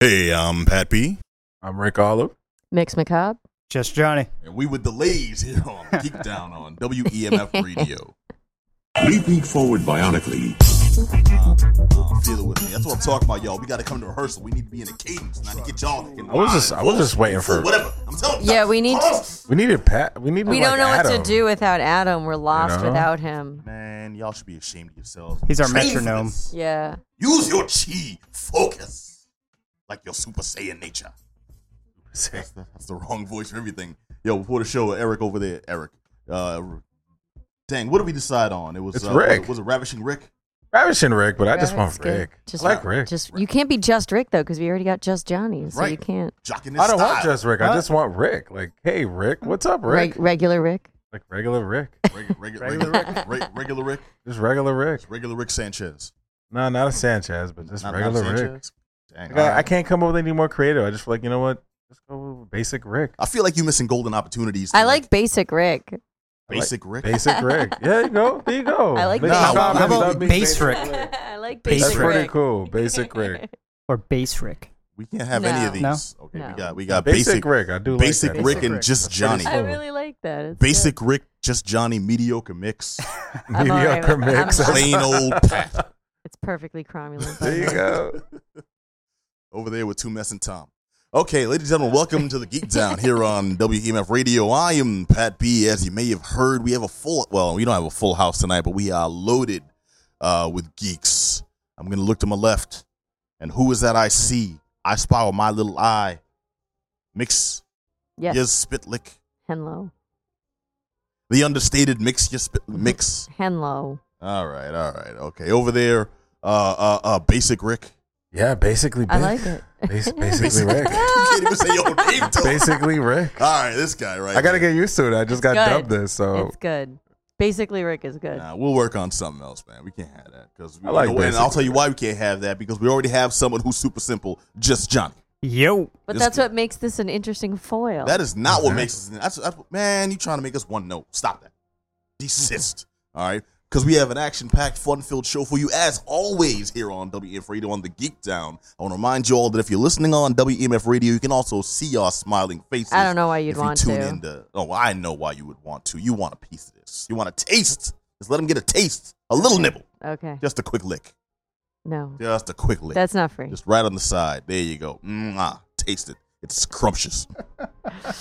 Hey, I'm Pat P. I'm Rick Olive. Mix Macabre. Just Johnny. And we with delays here on Geek Down on WEMF Radio. Leaping forward bionically. Uh, uh, feel it with me. That's what I'm talking about, y'all. We got to come to rehearsal. We need to be in a cadence, not to get y'all. In I was just- I was just waiting for- whatever. I'm telling you. Yeah, we need Hold to- on. We needed Pat. We needed. We like, don't know Adam. what to do without Adam. We're lost know? without him. Man, y'all should be ashamed of yourselves. He's our Train metronome. Yeah. Use your chi. Focus. Like your Super Saiyan nature. That's the, that's the wrong voice for everything. Yo, before the show, Eric over there, Eric. Uh, dang, what did we decide on? It was It's uh, Rick. Was, was it Ravishing Rick? Ravishing Rick, but I just want good. Rick. Just I like Rick. Just you can't be just Rick though, because we already got just Johnny, so you can't. Jocking his I don't style. want just Rick. I just want Rick. Like, hey, Rick, what's up, Rick? Reg- regular Rick. like regular Rick. Reg- reg- regular, Rick. Reg- regular Rick. Just regular Rick. Regular Rick Sanchez. No, not a Sanchez, but just Not- not regular Rick. Sanchez? Dang, Like, I, I can't come up with any more creative. I just feel like you know what? Just go with basic Rick. I feel like you're missing golden opportunities. I like basic Rick. basic Rick. Basic Rick. Yeah, you go. There you go. I like Mix basic it up. How about That'd base Rick? I like Basic basic That's pretty cool. Basic Rick. Or Bass Rick. We can't have any of these. No. Okay, No. we got we got Basic, basic Rick. I do basic that. Rick Basic and Rick. just Johnny. I really like that. It's Basic Rick, just Johnny, mediocre mix, I'm all right Mediocre with- I'm- mix. Plain old Pat. It's perfectly cromulent. There you go. Over there with Two Mess and Tom. Okay, ladies and gentlemen, welcome to the Geek Down here on WEMF Radio. I am Pat B. As you may have heard, we have a full well, we don't have a full house tonight, but we are loaded uh, with geeks. I'm gonna look to my left, and who is that I see? I spy with my little eye. Mix Yes. spitlick. Henlo. The understated mix your spit mix. Henlo. All right, all right, okay. Over there, uh, uh, uh, basic Rick. Yeah, basically. I like it. Bas- basically Rick. you can't even say your name. to. Basically Rick. All right, this guy right. I gotta here. get used to it. I just got good. dubbed this, so It's good. Basically, Rick is good. Nah, we'll work on something else, man. We can't have that because I like and I'll tell you why we can't have that because we already have someone who's super simple, just Johnny. Yo. But This that's good. what makes this an interesting foil. That is not what Mhm. makes us. That's, that's man. You trying to make us one note? Stop that. Desist. All right, because we have an action-packed, fun-filled show for you as always here on WEMF Radio on the Geek Down. I want to remind you all that if you're listening on WEMF Radio, you can also see our smiling faces. I don't know why you'd you want to. into. Oh, I know why you would want to. You want a piece of this. You want a taste. Just let them get a taste, a little nibble, Okay. just a quick lick, No. just a quick lick. That's not free. Just right on the side. There you go. Mwah. Taste it. It's scrumptious.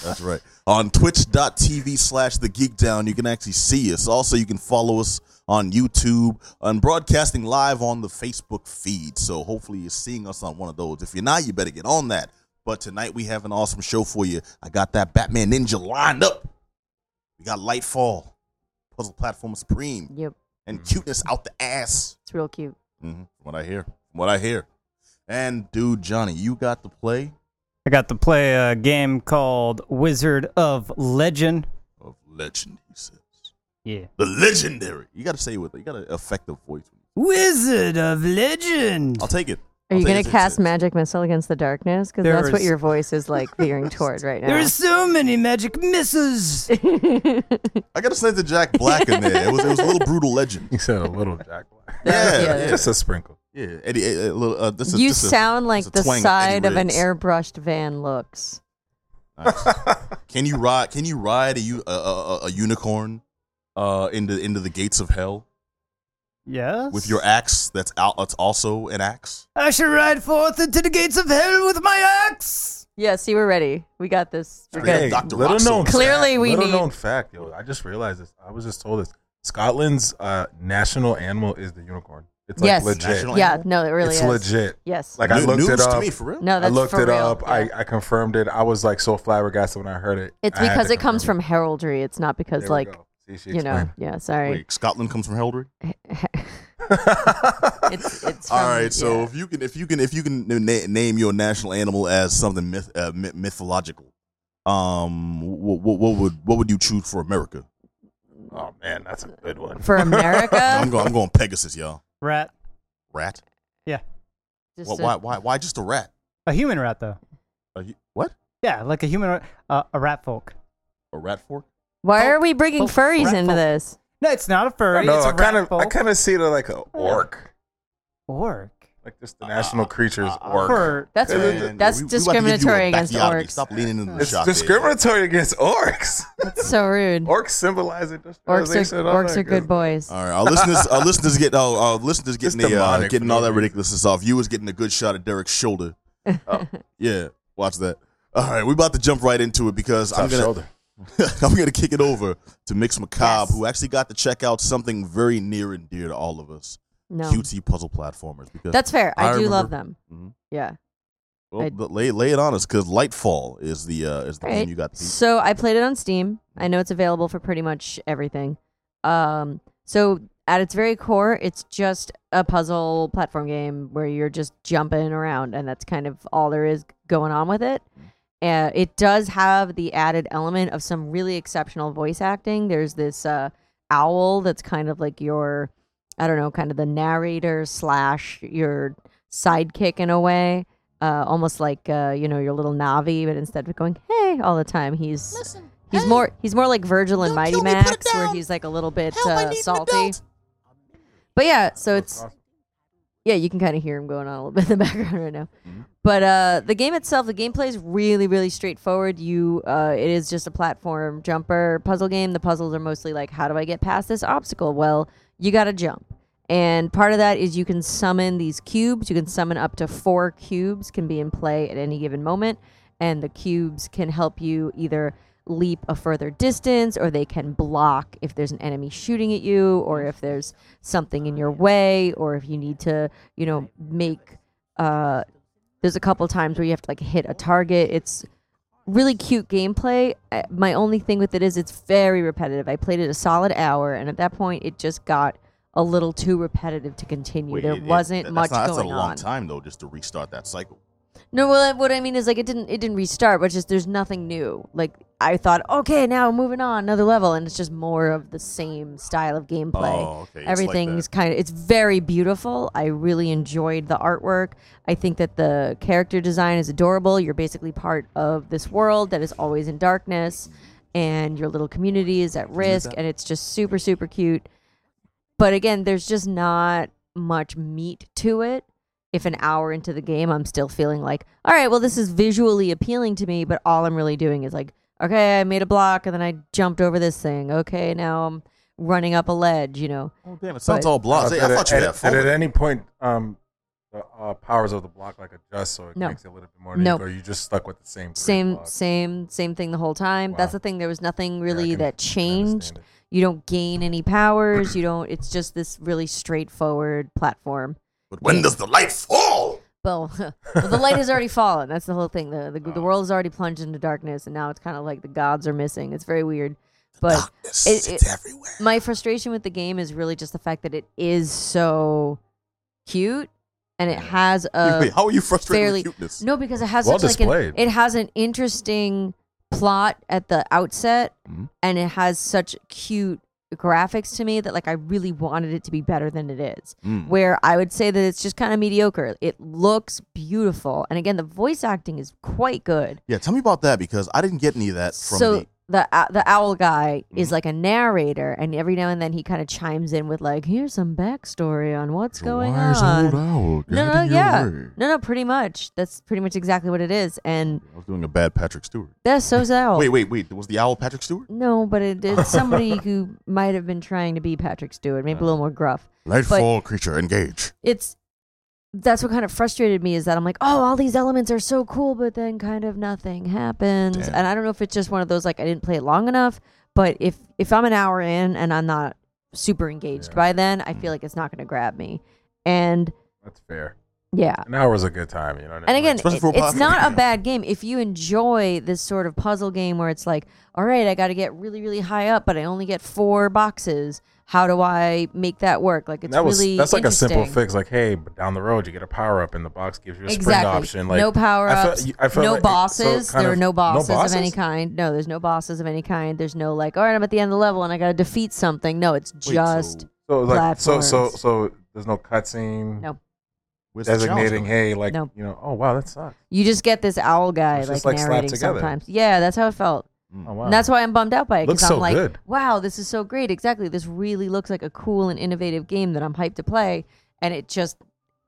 That's right. On twitch.tv slash the geek down, you can actually see us. Also, you can follow us on YouTube and broadcasting live on the Facebook feed. So hopefully you're seeing us on one of those. If you're not, you better get on that. But tonight we have an awesome show for you. I got that Batman Ninja lined up. We got Lightfall, Puzzle Platform Supreme, Yep. and cuteness out the ass. It's real cute. Mm-hmm. What I hear. What I hear. And dude, Johnny, you got to play I got to play a game called Wizard of Legend. of legend. He says Yeah. the legendary. You got to say it with. You got an effective voice. Wizard of Legend. I'll take it. Are I'll you going to cast it's- Magic Missile against the darkness? Because There that's what your voice is like veering toward right now. There's so many magic misses. I got to say the Jack Black in there. It was. It was a little brutal legend. you said a little Jack Black. Yeah, yeah. yeah. Just a sprinkle. Yeah, Eddie. A, a little. Uh, this is, you this is- sound like this the side Eddie of an airbrushed van looks. Nice. can you ride? Can you ride a u- a, a, a unicorn uh, into into the gates of hell yes. with your axe? That's out. That's also an axe. I shall ride forth into the gates of hell with my axe. Yeah, see, we're ready. We got this. We're Yeah, good. Dr. little known Clearly fact, we little need- known fact, yo. I just realized this. I was just told this. Scotland's uh, national animal is the unicorn. It's like Yes. legit. National Yeah, animal? no, it really it's is. legit. Yes. Like I New- looked news it to up. me for real. no, I looked for it real. up. Yeah. I, I confirmed it. I was like so flabbergasted when I heard it. it's I because it comes confirm from heraldry. It's not because There like. See, you know. Yeah, sorry. Wait, Scotland comes from Heraldry. it's it's All from- right, so if you can, if you can, if you can na- name your national animal as something myth, uh, myth- mythological, um, what, what, what would what would you choose for America? Oh man, that's a good one. for America, I'm going, I'm going Pegasus, y'all. Rat. Rat? just What, a- why, why, why just a rat? A human rat, though. A, hu- what? Yeah, like a human rat. Uh, a rat folk. A rat fork? why Oh, are we bringing oh, furries rat into folk. this? No, it's not a furry. no, it's a I kind rat of, folk. I kind of see it like a orc. Orc. Like just the national creatures uh, orc. For That's Man, rude. That's we- we about to give you a discriminatory against backyard. orcs. Stop leaning into the It's shot. there. discriminatory against orcs. That's so rude. orcs symbolize Orcs industrialization. are, orcs are good boys. All right, our listeners, our listeners get, oh, our listeners getting It's the, uh, getting all that ridiculousness off. You was getting a good shot at Derek's shoulder. Oh. Yeah, watch that. All right, we about to jump right into it because I'm gonna shoulder. I'm gonna kick it over to Mix Macabre, Yes. who actually got to check out something very near and dear to all of us: No. QT puzzle platformers. Because That's fair. I, I do remember- love them. Mhm. Yeah. well, lay lay it on us because Lightfall is the uh, is the Right. game you got. To. So I played it on Steam. I know it's available for pretty much everything. Um, so at its very core, it's just a puzzle platform game where you're just jumping around, and that's kind of all there is going on with it. Uh, it does have the added element of some really exceptional voice acting. There's this uh, owl that's kind of like your, I don't know, kind of the narrator slash your sidekick in a way. Uh, almost like uh, you know your little Navi, but instead of going "Hey" all the time, he's he's more he's more like Virgil and Mighty Max, where he's like a little bit uh, salty. But yeah, so it's yeah, you can kind of hear him going on a little bit in the background right now. Mhm. But uh, the game itself, the gameplay is really, really straightforward. You, uh, it is just a platform jumper puzzle game. The puzzles are mostly like, how do I get past this obstacle? Well, you got to jump, and part of that is you can summon these cubes. You can summon up to four cubes, can be in play at any given moment, and the cubes can help you either leap a further distance or they can block if there's an enemy shooting at you or if there's something in your way or if you need to you know make uh there's a couple times where you have to like hit a target. It's really cute gameplay Uh, my only thing with it is it's very repetitive i played it a solid hour and at that point it just got a little too repetitive to continue Wait, there it- it- wasn't that's much not- going That's a long on time though, just to restart that cycle. no, well, what I mean is like it didn't it didn't restart, but just there's nothing new. Like I thought, okay, now moving on another level, and it's just more of the same style of gameplay. Oh, okay. It's like Everything's that. kind of it's very beautiful. I really enjoyed the artwork. I think that the character design is adorable. You're basically part of this world that is always in darkness, and your little community is at risk, and it's just super super cute. But again, there's just not much meat to it if an hour into the game I'm still feeling like, all right, well, this is visually appealing to me, but all I'm really doing is like, okay, I made a block and then I jumped over this thing. Okay, now I'm running up a ledge, you know. Oh damn! It sounds But- all blase. I at, thought you had at, fun. at any point, um, the uh, powers of the block like adjust, so it No. makes it a little bit more. Nope. Nope. Or you just stuck with the same. Same, blocks. same, same thing the whole time. That's the thing. There was nothing Yeah, really can- that changed. You don't gain any powers. You don't. It's just this really straightforward platform. But when does the light fall? Well, the light has already fallen. That's the whole thing. The the, Oh. the world is already plunged into darkness, and now it's kind of like the gods are missing. It's very weird. But Darkness, it- it's it- everywhere. my frustration with the game is really just the fact that it is so cute, and it has a Wait, how are you frustrated fairly- with cuteness? no because it has Well such like an, it has an interesting plot at the outset, Mhm. and it has such cute graphics to me that like I really wanted it to be better than it is Mm. where I would say that it's just kind of mediocre. It looks beautiful, and again, the voice acting is quite good. Yeah, tell me about that because I didn't get any of that from so the. The uh, the owl guy is Mhm. like a narrator, and every now and then he kind of chimes in with like, "Here's some backstory on what's going Wise on." old owl No, no, your yeah, way. no, no, pretty much. That's pretty much exactly what it is, and I was doing a bad Patrick Stewart. that's so owl. Wait, wait, wait. Was the owl Patrick Stewart? No, but it, it's somebody who might have been trying to be Patrick Stewart, maybe a little more gruff. Lightfall creature, engage. it's that's what kind of frustrated me is that I'm like, oh, all these elements are so cool, but then kind of nothing happens. Damn. And I don't know if it's just one of those like I didn't play it long enough, but if if I'm an hour in and I'm not super engaged Yeah. by then, I Mm. feel like it's not going to grab me. And That's fair. yeah. An hour's a good time, you know. what I And mean? again, Especially it- it's not a bad game. If you enjoy this sort of puzzle game where it's like, all right, I got to get really, really high up, but I only get four boxes. How do I make that work? Like it's that was really that's like a simple fix. Like, hey, but down the road you get a power up, and the box gives you a sprint Exactly. option. Like, no power I felt- ups. I felt no like- so bosses. kind there are of- no no bosses, of any kind. No, there's no bosses of any kind. There's no like, all right, I'm at the end of the level and I got to defeat something. No, it's Wait, just so So like, so so so there's no cutscene No. where's the designating. Hey, like No. you know, oh wow, that sucks. you just get this owl guy It's like just, like, slapped narrating together. sometimes. Yeah, that's how it felt. Mm. Oh wow, And that's why I'm bummed out by it Looks because I'm so like, good. wow, this is so great. Exactly. This really looks like a cool and innovative game that I'm hyped to play. And it just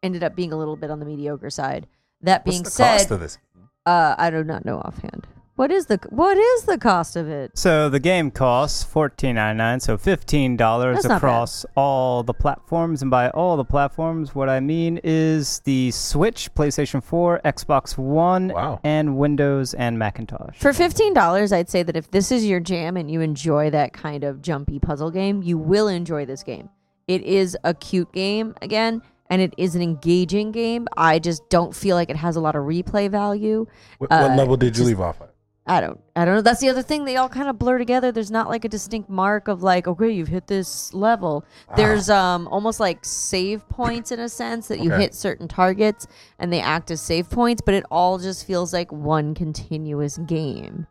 ended up being a little bit on the mediocre side. That What's being the said, cost of this? uh, I do not know offhand. What is the what is the cost of it? So the game costs fourteen ninety nine, so fifteen dollars That's not bad. across all the platforms. And by all the platforms, what I mean is the Switch, PlayStation Four, Xbox One, Wow. and Windows and Macintosh. For fifteen dollars, I'd say that if this is your jam and you enjoy that kind of jumpy puzzle game, you will enjoy this game. It is a cute game again, and it is an engaging game. I just don't feel like it has a lot of replay value. What, uh, what level did you just- leave off at? I don't I don't know. That's the other thing. They all kind of blur together. There's not like a distinct mark of like, okay, you've hit this level. There's um almost like save points in a sense that you Okay. hit certain targets and they act as save points, but it all just feels like one continuous game.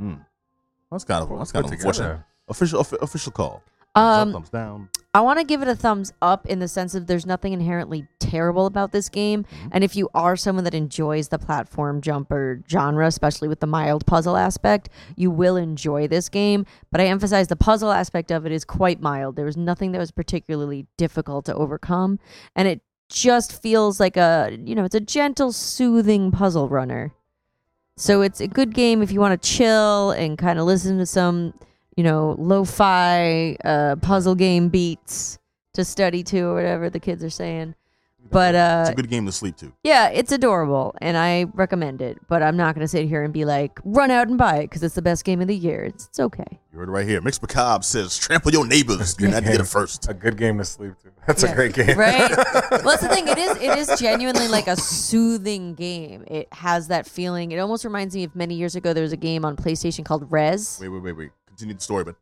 Mm. That's kind of that's kind of unfortunate. Official official call. Thumbs Um up, thumbs down. I want to give it a thumbs up in the sense of there's nothing inherently terrible about this game. Mm-hmm. And if you are someone that enjoys the platform jumper genre, especially with the mild puzzle aspect, you will enjoy this game. But I emphasize the puzzle aspect of it is quite mild. There was nothing that was particularly difficult to overcome. And it just feels like a, you know, it's a gentle, soothing puzzle runner. So it's a good game if you want to chill and kind of listen to some you know, lo-fi uh, puzzle game beats to study to or whatever the kids are saying. But It's uh, a good game to sleep to. yeah, it's adorable and I recommend it. But I'm not going to sit here and be like, run out and buy it because it's the best game of the year. It's, it's okay. You heard it right here. Mix Macabre says, trample your neighbors. You had to get it first. A good game to sleep to. That's Yeah. a great game. Right? well, that's the thing. It is. It is genuinely like a soothing game. It has that feeling. It almost reminds me of many years ago. There was a game on PlayStation called Rez. Wait, wait, wait, wait. Continue the story, but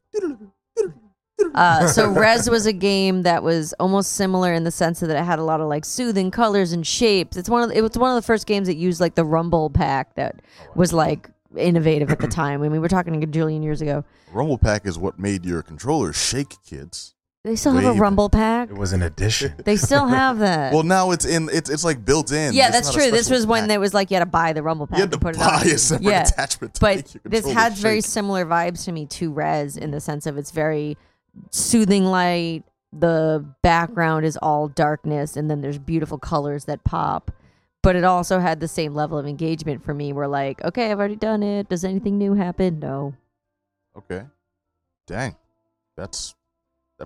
Uh, so Rez was a game that was almost similar in the sense that it had a lot of like soothing colors and shapes. It's one of the, it was one of the first games that used like the Rumble pack that was like innovative at the time. I mean, we're talking a gajillion years ago. Rumble Pack is what made your controller shake, kids. They still have a. Rumble pack. It was an addition. They still have that. Well, now it's in. It's it's like built in. yeah, It's that's not a true. This special was when pack. there was like you had to buy the Rumble pack you had to and put buy it on. a separate yeah. attachment. To but make your this controller has very shake. similar vibes to me to Rez in the sense of it's very soothing light. The background is all darkness, and then there's beautiful colors that pop. But it also had the same level of engagement for me. Where like, okay, I've already done it. Does anything new happen? No. Okay. Dang, that's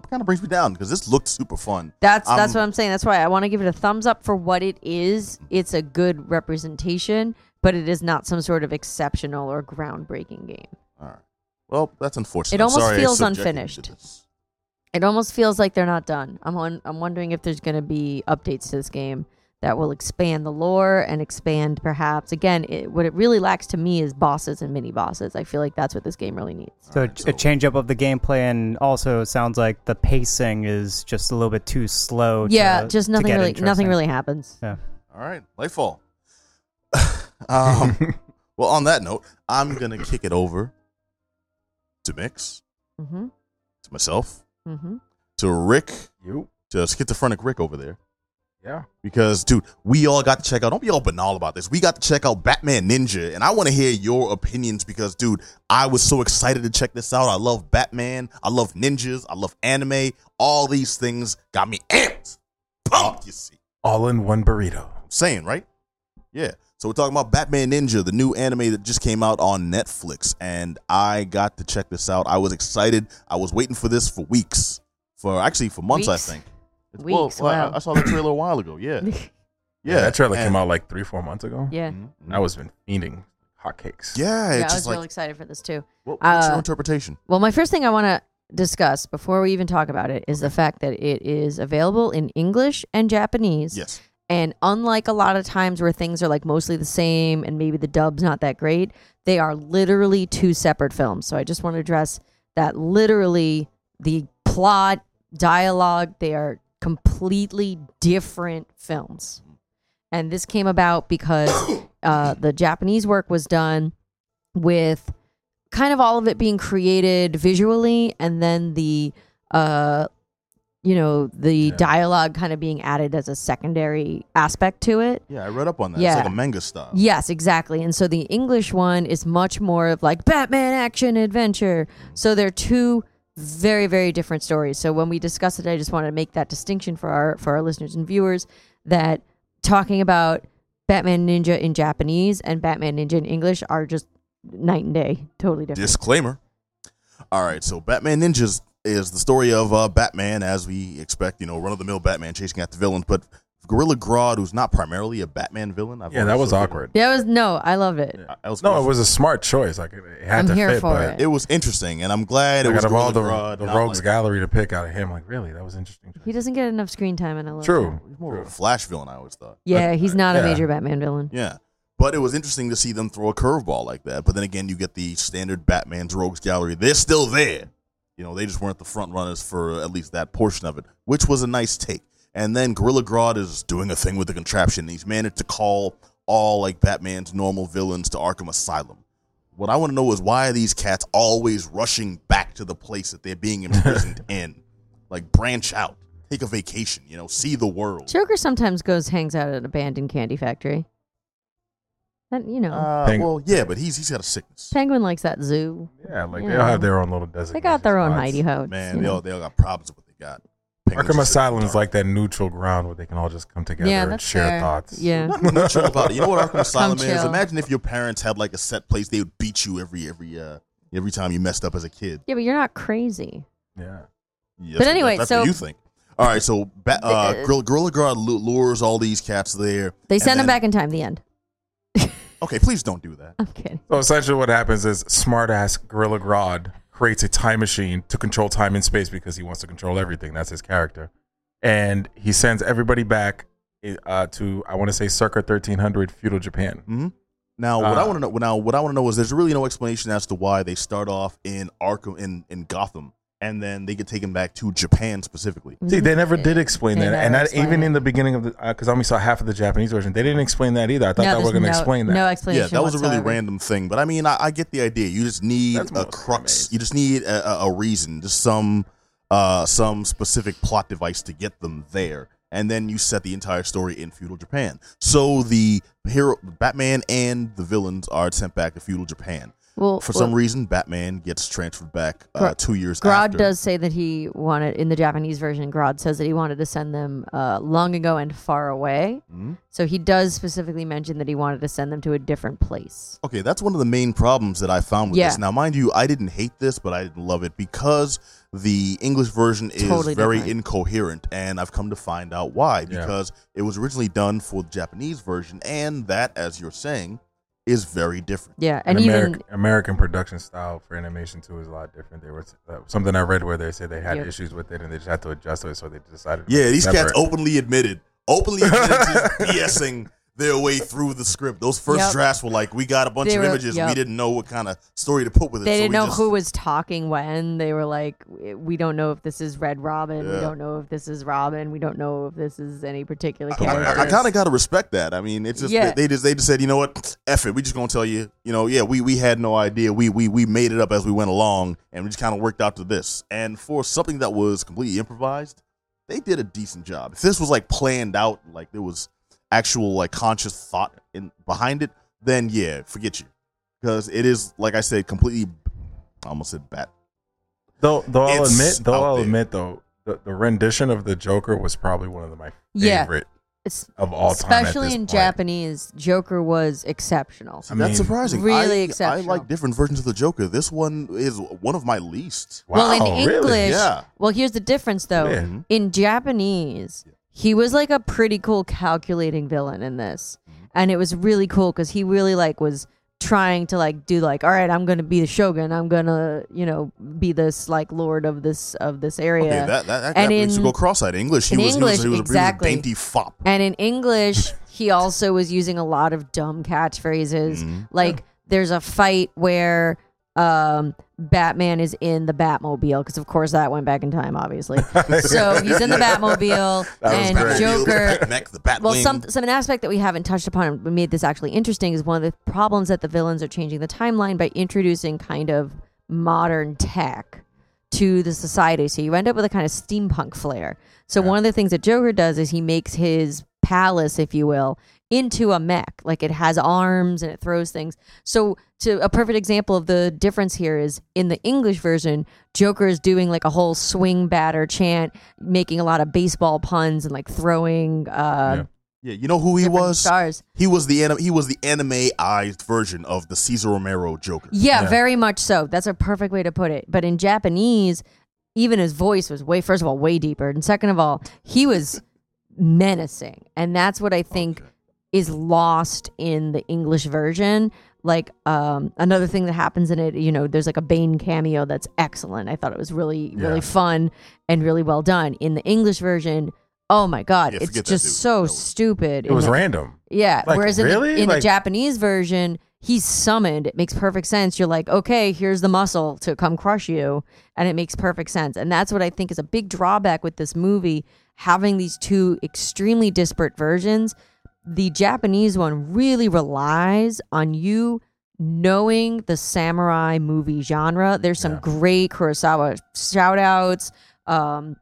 that kind of brings me down because this looked super fun. That's that's Um, what I'm saying. That's why I want to give it a thumbs up for what it is. It's a good representation, but it is not some sort of exceptional or groundbreaking game. All right. Well, that's unfortunate. It almost sorry feels subjected you to unfinished. It almost feels like they're not done. I'm on, I'm wondering if there's going to be updates to this game that will expand the lore and expand perhaps again it, what it really lacks to me is bosses and mini bosses. I feel like that's what this game really needs. So, Alright, a change up of the gameplay, and also sounds like the pacing is just a little bit too slow. yeah, to, just to nothing get really nothing really happens. Yeah. All right, Lightfall. um, well, on that note, I'm gonna kick it over to Mix, mm-hmm. to myself, mm-hmm. to Rick, You? to schizophrenic Rick over there. Yeah. Because, dude, we all got to check out. Don't be all banal about this. We got to check out Batman Ninja, and I want to hear your opinions because, dude, I was so excited to check this out. I love Batman. I love ninjas. I love anime. All these things got me amped, pumped. You see, All in one burrito. I'm saying right? Yeah. So we're talking about Batman Ninja, the new anime that just came out on Netflix, and I got to check this out. I was excited. I was waiting for this for weeks, for actually for months, Weeks? I think. It's- Weeks, Well, I- wow. I, saw the trailer a while ago. Yeah. Yeah, that trailer and- came out like three, four months ago. Yeah. Mhm. I was been fiending hotcakes. Yeah, Yeah, it's I was just like real excited for this too. what, what's Uh, your interpretation? Well, my first thing I want to discuss before we even talk about it is the fact that it is available in English and Japanese. Yes. And unlike a lot of times where things are like mostly the same and maybe the dub's not that great, they are literally two separate films. So I just want to address that literally the plot, dialogue, they are completely different films. And this came about because uh, the Japanese work was done with kind of all of it being created visually and then the uh you know the Yeah. dialogue kind of being added as a secondary aspect to it Yeah, I read up on that. Yeah. It's like a manga style. Yes, exactly. And so the English one is much more of like Batman action adventure. So they're two very very different stories. So when we discuss it, I just wanted to make that distinction for our for our listeners and viewers that talking about Batman Ninja in Japanese and Batman Ninja in English are just night and day, totally different. Disclaimer. All right, so Batman Ninjas is the story of uh, Batman, as we expect, you know, run of the mill Batman chasing after villains, but Gorilla Grodd, who's not primarily a Batman villain. I've Yeah, that was sort of- awkward. that was no, I love it. I- I was No, it was a smart choice. Like it, it had I'm to here fit, for but it. It was interesting, and I'm glad it was out of all the, Grodd, the rogues like- gallery to pick out of him, like really, that was interesting. He doesn't get enough screen time, and I love True. that. He's more of a Flash villain, I always thought. Yeah, he's not a major Batman villain. Yeah. But it was interesting to see them throw a curveball like that. But then again, you get the standard Batman's Rogues Gallery. They're still there. You know, they just weren't the front runners for at least that portion of it, which was a nice take. And then Gorilla Grodd is doing a thing with the contraption. He's managed to call all like Batman's normal villains to Arkham Asylum. What I want to know is why are these cats always rushing back to the place that they're being imprisoned in? Like branch out, take a vacation, you know, see the world. Joker sometimes goes hangs out at an abandoned candy factory. That you know, Uh, Peng- well, yeah, but he's he's got a sickness. Penguin likes that zoo. Yeah, like You they all have their own little designated They got their own spots. hidey holes. Man, they know. all they all got problems with what they got. Penguins Arkham just sit in Asylum is like that neutral ground where they can all just come together yeah, and that's share fair. thoughts. Yeah, Nothing neutral about it. You know what Arkham Asylum is? Imagine if your parents had like a set place, they would beat you every every uh every time you messed up as a kid. yeah, but you're not crazy. yeah. Yeah, that's But what- anyway, that's so- what you think. All right, so ba- uh, Uh, Gorilla, Gorilla Grodd lures all these cats there. They send then- him back in time. The end. Okay, please don't do that. I'm kidding. So essentially, what happens is smartass Gorilla Grodd creates a time machine to control time and space because he wants to control everything. That's his character, and he sends everybody back uh, to I want to say circa 1300 feudal Japan. hmm Now, what I Uh, want to know, now what I want to know is, there's really no explanation as to why they start off in Arkham in in Gotham, and then they get taken back to Japan specifically. See, they never did explain They that, never and that, explained even it. in the beginning of the because I only saw half of the Japanese version. They didn't explain that either. I thought no, that we were there's going to no, explain that. No explanation. Yeah, that was a really whatsoever. random thing, but I mean, I, I get the idea. You just need That's a most crux. animes. You just need a, a, a reason, just some uh some specific plot device to get them there, and then you set the entire story in feudal Japan. So the hero, Batman, and the villains are sent back to feudal Japan. Well, For well, some reason, Batman gets transferred back uh, two years Grodd after. does say that he wanted in the Japanese version. Grodd says that he wanted to send them uh, long ago and far away. Mhm. So he does specifically mention that he wanted to send them to a different place. Okay, that's one of the main problems that I found with Yeah. this. Now, mind you, I didn't hate this, but I didn't love it because the English version is Totally very different. incoherent, and I've come to find out why. Yeah. Because it was originally done for the Japanese version, and that, as you're saying, is very different. Yeah, And and American, even American production style for animation too is a lot different. There was uh, something I read where they said they had Yep. issues with it and they just had to adjust to it, so they decided. Yeah, make it these cats openly admitted, openly admitted to BSing their way through the script. Those first Yep. drafts were like, we got a bunch They of were- images, we yep. didn't know what kind of story to put with it. they so didn't we know just- who was talking when. They were like, "We don't know if this is Red Robin. We Yeah. don't know if this is Robin. We don't know if this is any particular character." I, I kind of gotta respect that. I mean, it's just Yeah. they just they just said, you know what, F it. We just gonna tell you, you know, yeah, we we had no idea. We we we made it up as we went along, and we just kind of worked out to this. And for something that was completely improvised, they did a decent job. If this was like planned out, like there was actual like conscious thought in behind it, then yeah, forget you, because it is like I said, completely. I almost said bat. Though, though I'll It's admit, though I'll there. admit, though the, the rendition of the Joker was probably one of the, my Yeah. favorite It's- of all time. at especially this in point. Japanese, Joker was exceptional. I That's surprising. really I, I exceptional. like different versions of the Joker. This one is one of my least. well, in Wow, really? Yeah. well, here's the difference though. Yeah. In Japanese, he was like a pretty cool calculating villain in this, Mm-hmm. and it was really cool because he really like was trying to like do like, all right, I'm gonna be the shogun. I'm gonna, you know, be this like lord of this of this area. Okay, that that, that, And that makes you in- go cross-eyed. English, he was, he English, was, he was, exactly. a dainty fop. And in English, he also was using a lot of dumb catchphrases. Mhm. Like there's a fight where um, Batman is in the Batmobile because of course that went back in time, obviously. so he's in the Batmobile and great. Joker. the Mech, the Batwing. Well, some some an aspect that we haven't touched upon and made this actually interesting is one of the problems that the villains are changing the timeline by introducing kind of modern tech to the society. So you end up with a kind of steampunk flair. So one of the things that Joker does is he makes his palace, if you will, into a mech. Like it has arms and it throws things. So to a perfect example of the difference here is in the English version, Joker is doing like a whole swing batter chant, making a lot of baseball puns and like throwing uh, Yeah, you know who he different was? stars. He was the anim- he was the anime-ized version of the Cesar Romero Joker. Yeah, Yeah. very much so. That's a perfect way to put it. But in Japanese, even his voice was way first of all way deeper, and second of all, he was menacing, and that's what I think Okay. Is lost in the English version. Like um, another thing that happens in it, you know, there's like a Bane cameo that's excellent. I thought it was really, really Yeah. fun and really well done. In the English version, oh my god, Yeah, it's just so was- stupid. It was the- random. yeah. Like, Whereas in, really? the, in the Japanese version, he's summoned. It makes perfect sense. You're like, okay, here's the muscle to come crush you. And it makes perfect sense. And that's what I think is a big drawback with this movie having these two extremely disparate versions. The Japanese one really relies on you knowing the samurai movie genre. There's some Yeah. great Kurosawa shout outs. Um,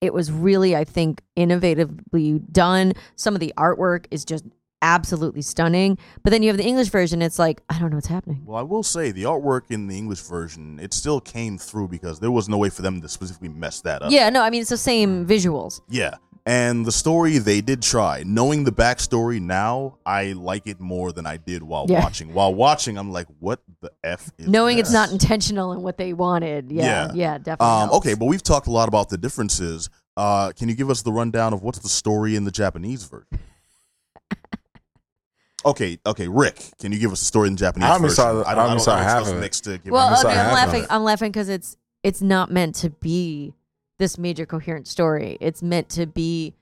it was really, I think, innovatively done. Some of the artwork is just absolutely stunning. But then you have the English version, it's like, I don't know what's happening. Well, I will say the artwork in the English version it still came through because there was no way for them to specifically mess that up. Yeah, no, I mean, it's the same visuals. Yeah. And the story they did try. Knowing the backstory now, I like it more than I did while Yeah. watching. While watching, I'm like, what the f is Knowing it's not intentional in what they wanted. Yeah, Yeah. yeah, definitely. Um, okay, but we've talked a lot about the differences. Uh, can you give us the rundown of what's the story in the Japanese version? okay, okay, Rick, can you give us the story in the Japanese I only version? saw the- I I don't, I only don't, saw I don't half trust of it. Nick's to give Well, us- saw okay, I'm laughing. I'm laughing because it's it's not meant to be this major coherent story. It's meant to be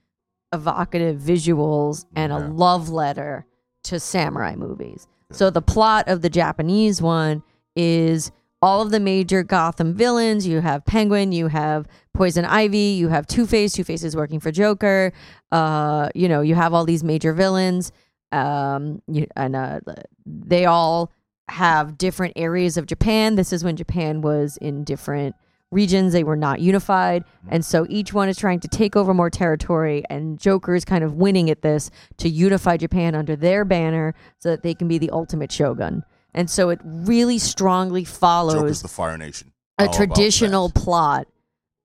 evocative visuals and a love letter to samurai movies. So the plot of the Japanese one is all of the major Gotham villains. You have Penguin, you have Poison Ivy, you have Two Face. Two Face is working for Joker. Uh, you know, you have all these major villains. Um, you, and uh, they all have different areas of Japan. This is when Japan was in different regions. They were not unified. Mm-hmm. And so each one is trying to take over more territory. And Joker is kind of winning at this to unify Japan under their banner so that they can be the ultimate shogun. And so it really strongly Joker's follows the Fire Nation. a about traditional that? plot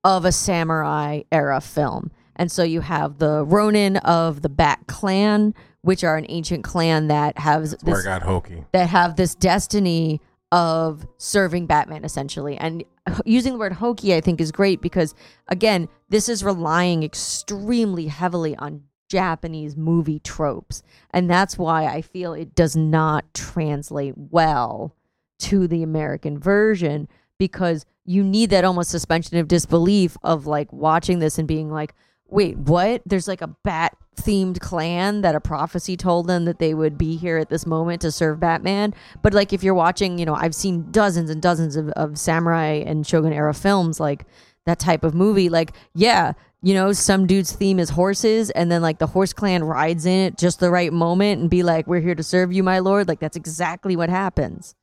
of a samurai era film. And so you have the Ronin of the Bat Clan, which are an ancient clan that has That's where this got hokey. that have this destiny of serving Batman essentially. And using the word hokey, I think, is great because, again, this is relying extremely heavily on Japanese movie tropes. And that's why I feel it does not translate well to the American version because you need that almost suspension of disbelief of like watching this and being like, wait, what? There's like a bat themed clan that a prophecy told them that they would be here at this moment to serve Batman. But like if you're watching, you know, I've seen dozens and dozens of, of samurai and shogun era films, like that type of movie, like, yeah, you know, some dude's theme is horses, and then like the horse clan rides in at just the right moment and be like, We're here to serve you, my lord. Like that's exactly what happens.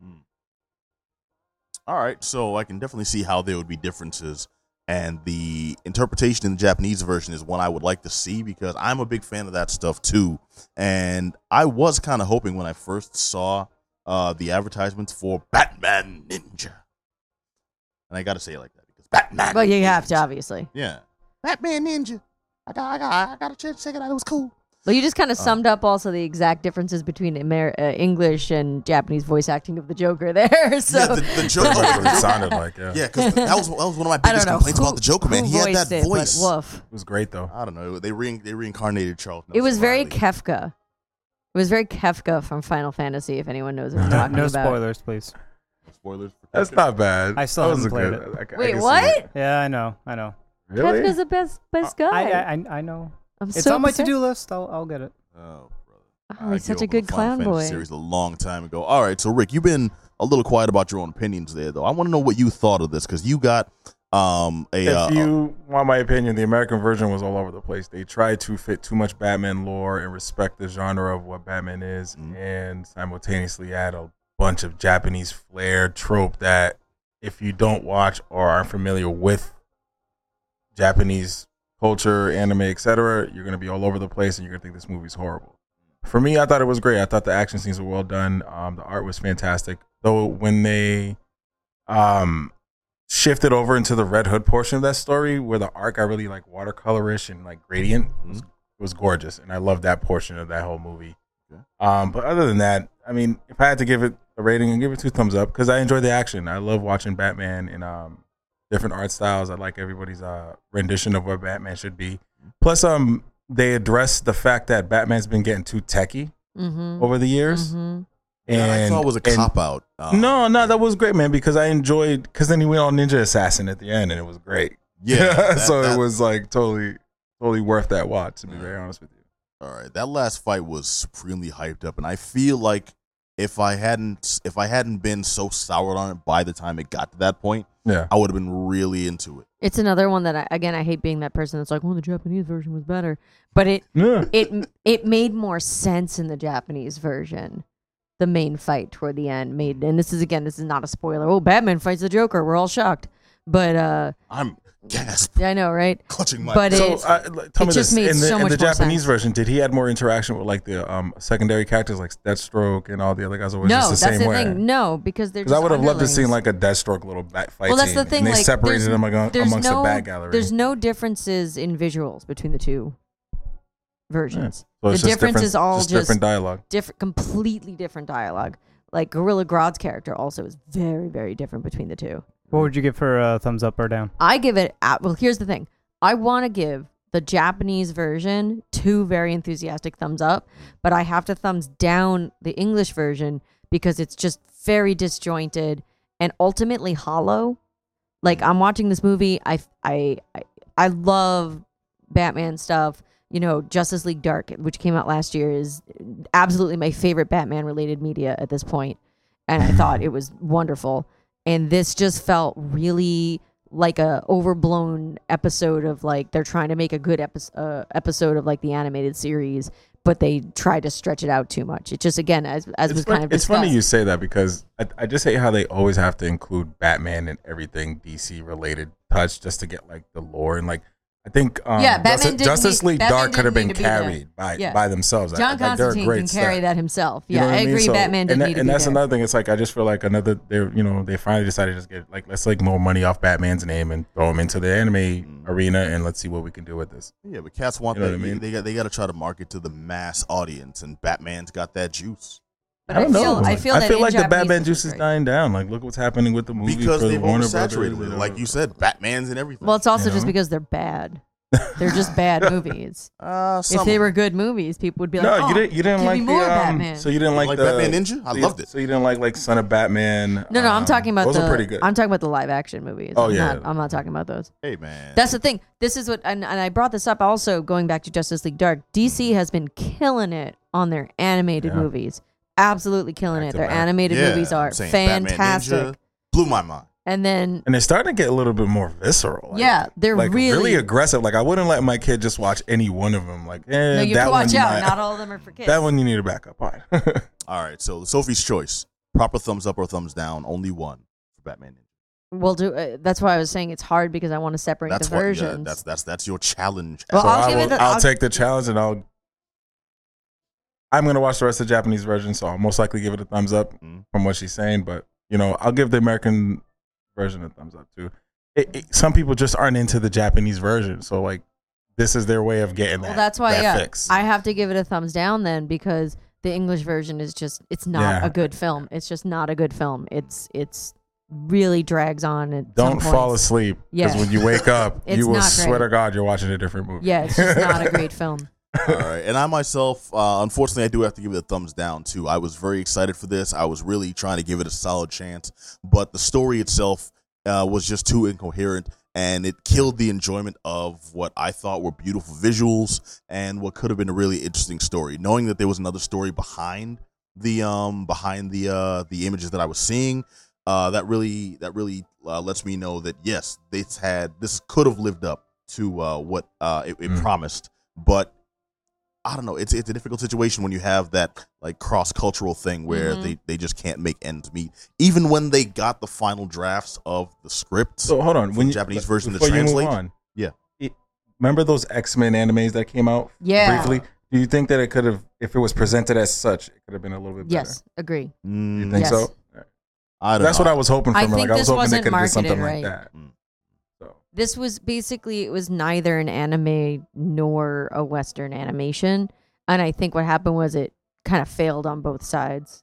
Hmm. All right, so I can definitely see how there would be differences, and the interpretation in the Japanese version is one I would like to see because I'm a big fan of that stuff too. And I was kind of hoping when I first saw uh, the advertisements for Batman Ninja, and I got to say it like that because Batman. But you have to, obviously. Yeah, Batman Ninja. I got, I got, I got a chance to check it out. It was cool. Well, you just kind of Uh. summed up also the exact differences between Amer- uh, English and Japanese voice acting of the Joker there. so yeah, the, the Joker. That's what it sounded like. Yeah, Yeah, because that was that was one of my biggest complaints who- about the Joker, man. He had that it, voice. woof. it was great though. I don't know. They re- they reincarnated Charles. It was very Reilly. Kefka. It was very Kefka from Final Fantasy. If anyone knows what I'm talking no about. spoilers, please. Spoilers. for That's not bad. I still That was haven't a played good- I I Wait, can see what? it. Yeah, I know, I know. Really? Kefka's the best best guy. I, I, I, I know. Am It's so on my to-do list. I'll, I'll get it. Oh, brother. Oh, I he's such a good on Final clown Fantasy boy. Series a long time ago. All right, so Rick, you've been a little quiet about your own opinions there, though. I want to know what you thought of this because you got um a uh, If you want my opinion, the American version was all over the place. They tried to fit too much Batman lore and respect the genre of what Batman is, Mhm. and simultaneously add a bunch of Japanese flair trope that if you don't watch or aren't familiar with Japanese culture, anime, etc., you're gonna be all over the place and you're gonna think this movie's horrible. For me, I thought it was great. I thought the action scenes were well done. Um, the art was fantastic. Though when they um shifted over into the Red Hood portion of that story, where the art got really like watercolorish and like gradient, was, was gorgeous, and I loved that portion of that whole movie. Okay. Um, but other than that, I mean, if I had to give it a rating, I'd give it two thumbs up because I enjoy the action. I love watching Batman and um, different art styles. I like everybody's uh, rendition of what Batman should be. Plus, um, they address the fact that Batman's been getting too techie Mm-hmm. over the years, hmm and I thought it was a cop out. Uh, No, no, that was great, man. Because I enjoyed. Because then he went on Ninja Assassin at the end, and it was great. Yeah. that- so that- it was like totally, totally worth that watch. To be very honest with you. All right, that last fight was supremely hyped up, and I feel like if I hadn't if I hadn't been so soured on it by the time it got to that point, Yeah. I would have been really into it. It's another one that I, again I hate being that person that's like, well, the Japanese version was better, but it Yeah. it it made more sense in the Japanese version. The main fight toward the end made, and this is again, this is not a spoiler. Oh, Batman fights the Joker. We're all shocked, but uh, I'm gasp, Yeah, I know, right? clutching my. But So it- uh, like, tell it me just this: made in the, so in much the Japanese sense. version, did he had more interaction with like the um, secondary characters like Deathstroke and all the other guys? Or was no, just the that's same the way? thing. No, because they're. Because I would have loved to see like a Deathstroke little bat fight well, that's the thing. And they like, separated them among, amongst no, the bat gallery. There's no differences in visuals between the two versions. So the difference is all just just different dialogue. different, completely different dialogue. Like Gorilla Grodd's character also is very, very different between the two. What would you give for a thumbs up or down? I give it. well, here's the thing. I want to give the Japanese version two very enthusiastic thumbs up, but I have to thumbs down the English version because it's just very disjointed and ultimately hollow. Like I'm watching this movie, I I, I love Batman stuff. You know, Justice League Dark, which came out last year, is absolutely my favorite Batman related media at this point, and I thought it was wonderful. And this just felt really like a overblown episode of like they're trying to make a good episode uh, episode of like the animated series, but they try to stretch it out too much. It just again as as It's, was fun- kind of it's funny you say that because I, I just hate how they always have to include Batman and everything DC related touch just to get like the lore and like I think um, Yeah, Batman Justice, didn't Justice need- League Batman Dark could have been need to be there. carried by Yeah. by themselves. John like, they're a Constantine great can carry set. that himself. You Yeah, know what I mean? agree. So- Batman and, didn't that- need to and be that's there. another thing. It's like I just feel like another. They're you know they finally decided to just get like let's like more money off Batman's name and throw him into the anime Mm. arena and let's see what we can do with this. yeah, but cats want You know that. I mean? They got they got to try to market to the mass audience, and Batman's got that juice But I don't feel, know. I feel, that in like the Batman juice is dying down. Like look what's happening with the movie because they've Warner oversaturated with it. Like you said, Batman's and everything. Well, it's also You just because they're bad. They're just bad movies. uh, If they were good movies, people would be like, no, "Oh, you didn't. You didn't like the more um, Batman." So you didn't like, like the Batman Ninja? I so loved it. So you didn't like like Son of Batman. no, no, I'm um, talking about those the. are pretty good. I'm talking about the live action movies. Oh, I'm yeah. not, I'm not talking about those. hey man, That's the thing. This is what, and, and I brought this up also going back to Justice League Dark. DC has been killing it on their animated Yeah. movies. Absolutely killing it. Their back. animated Yeah, movies I'm are saying Batman fantastic. Ninja blew my mind. And then, and they're starting to get a little bit more visceral. Like, yeah, they're like really. aggressive. Like I wouldn't let my kid just watch any one of them. Like, eh, no, you that have to watch one out. might- Not all of them are for kids. that one you need to back up on. All right, so Sophie's choice: proper thumbs up or thumbs down. Only one for Batman Ninja. We'll do. Uh, that's why I was saying it's hard because I want to separate That's the what. Yeah, versions. that's that's that's your challenge. Well, so I'll I give it the- I'll I'll- take the challenge and I'll. I'm gonna watch the rest of the Japanese version, so I'll most likely give it a thumbs up Mhm. from what she's saying. But you know, I'll give the American version a thumbs up too. It, it, some people just aren't into the Japanese version, so like this is their way of getting that. well, that's why that yeah, fix. I have to give it a thumbs down then because the English version is just it's not Yeah. a good film. It's just not a good film. It's it's really drags on. At Don't some fall asleep because Yeah. when you wake up, you will swear to God you're watching a different movie. Yeah, it's just not a great film. All right, and I myself, uh, unfortunately, I do have to give it a thumbs down too. I was very excited for this. I was really trying to give it a solid chance, but the story itself uh, was just too incoherent, and it killed the enjoyment of what I thought were beautiful visuals and what could have been a really interesting story. Knowing that there was another story behind the um behind the uh the images that I was seeing, uh, that really that really uh, lets me know that yes, this had this could have lived up to uh, what uh, it, it Mm. promised, but I don't know. It's it's a difficult situation when you have that like cross cultural thing where Mhm. they, they just can't make ends meet. Even when they got the final drafts of the scripts, So hold on, when the you, Japanese version to before you move translate? on, Yeah. it- remember those X Men animes that came out Yeah. briefly? Do you think that it could have, if it was presented as such, it could have been a little bit better? Yes, agree. Mm, You think Yes. so? I don't That's know. what I was hoping for. I from it. think Like I was this hoping they wasn't could have did something marketed like right. that. Mm. So This was basically it was neither an anime nor a Western animation, and I think what happened was it kind of failed on both sides.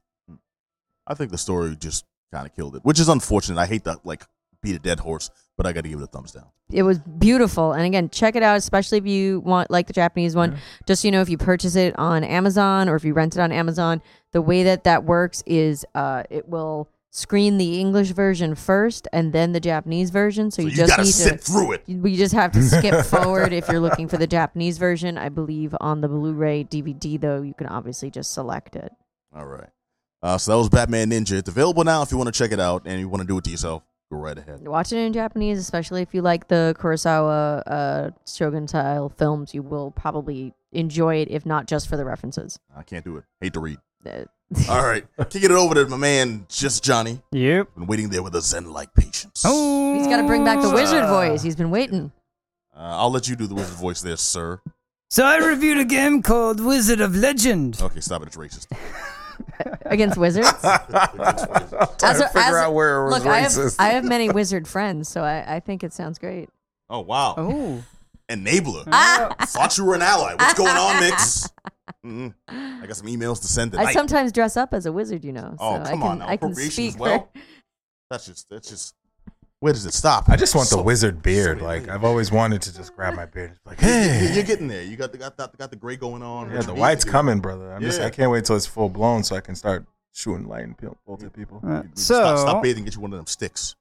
I think the story just kind of killed it, which is unfortunate. I hate to like beat a dead horse, but I got to give it a thumbs down. It was beautiful, and again, check it out, especially if you want like the Japanese one. Just so you know, if you purchase it on Amazon or if you rent it on Amazon, the way that that works is uh, it will screen the English version first and then the Japanese version. So, So you, you, just need sit to. through it. We just have to skip forward if you're looking for the Japanese version. I believe on the Blu-ray DVD though, you can obviously just select it. All right. Uh, so that was Batman Ninja. It's available now if you want to check it out and you want to do it to yourself. Go right ahead. Watch it in Japanese, especially if you like the Kurosawa uh, Shogun style films. You will probably enjoy it, if not just for the references. I can't do it. Hate to read. Uh, All right. Kicking it over to my man, Just Johnny. Yep. Been waiting there with a zen like patience. Oh, He's got to bring back the wizard voice. He's been waiting. Uh, I'll let you do the wizard voice there, sir. So I reviewed a game called Wizard of Legend. Okay, stop it. It's racist. against wizards. Trying As to figure as out where it was Look, I have, racist. I have many wizard friends, so I, I think it sounds great. Oh, wow. Oh. Enabler. Ah! Thought you were an ally. What's going on, Mix? Mm-mm. I got some emails to send tonight. I sometimes dress up as a wizard, you know. So Oh, I come can, on now. I can speak as well? for. That's just, that's just, where does it stop? I just want the wizard beard. so Like I've always wanted to just grab my beard. Like, You- you- hey, You're getting there. You got the, got the, got the gray going on. yeah, the white's need. coming, brother. I'm just Yeah. I can't wait till it's full blown so I can start shooting lightning pil- bolts at people. Uh, so, stop, stop bathing. Get you one of them sticks.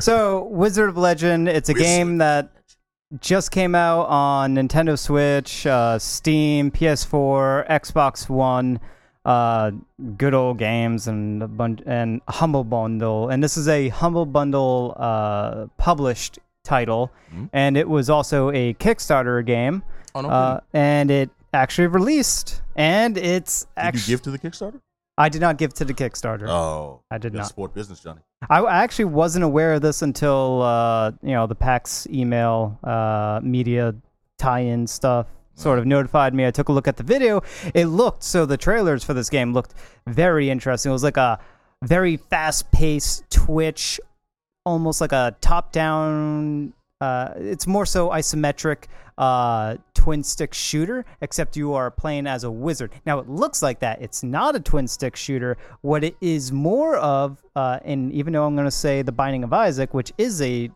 so Wizard of Legend, it's a Wizard. game that just came out on Nintendo Switch, uh, Steam, PS4, Xbox One, uh, good old games, and a bunch and Humble Bundle. And this is a Humble Bundle uh, published title, Mhm. and it was also a Kickstarter game, Oh no! uh, and it actually released. And it's Did you give to the Kickstarter? I did not give to the Kickstarter. Oh, I did not. Support business, Johnny. I, I actually wasn't aware of this until uh, you know the PAX email uh, media tie-in stuff sort of notified me. I took a look at the video. It looked so the trailers for this game looked very interesting. It was like a very fast-paced Twitch, almost like a top-down. Uh, it's more so isometric uh, twin stick shooter, except you are playing as a wizard. Now it looks like that. It's not a twin stick shooter. What it is more of, uh, and even though I'm going to say The Binding of Isaac, which is a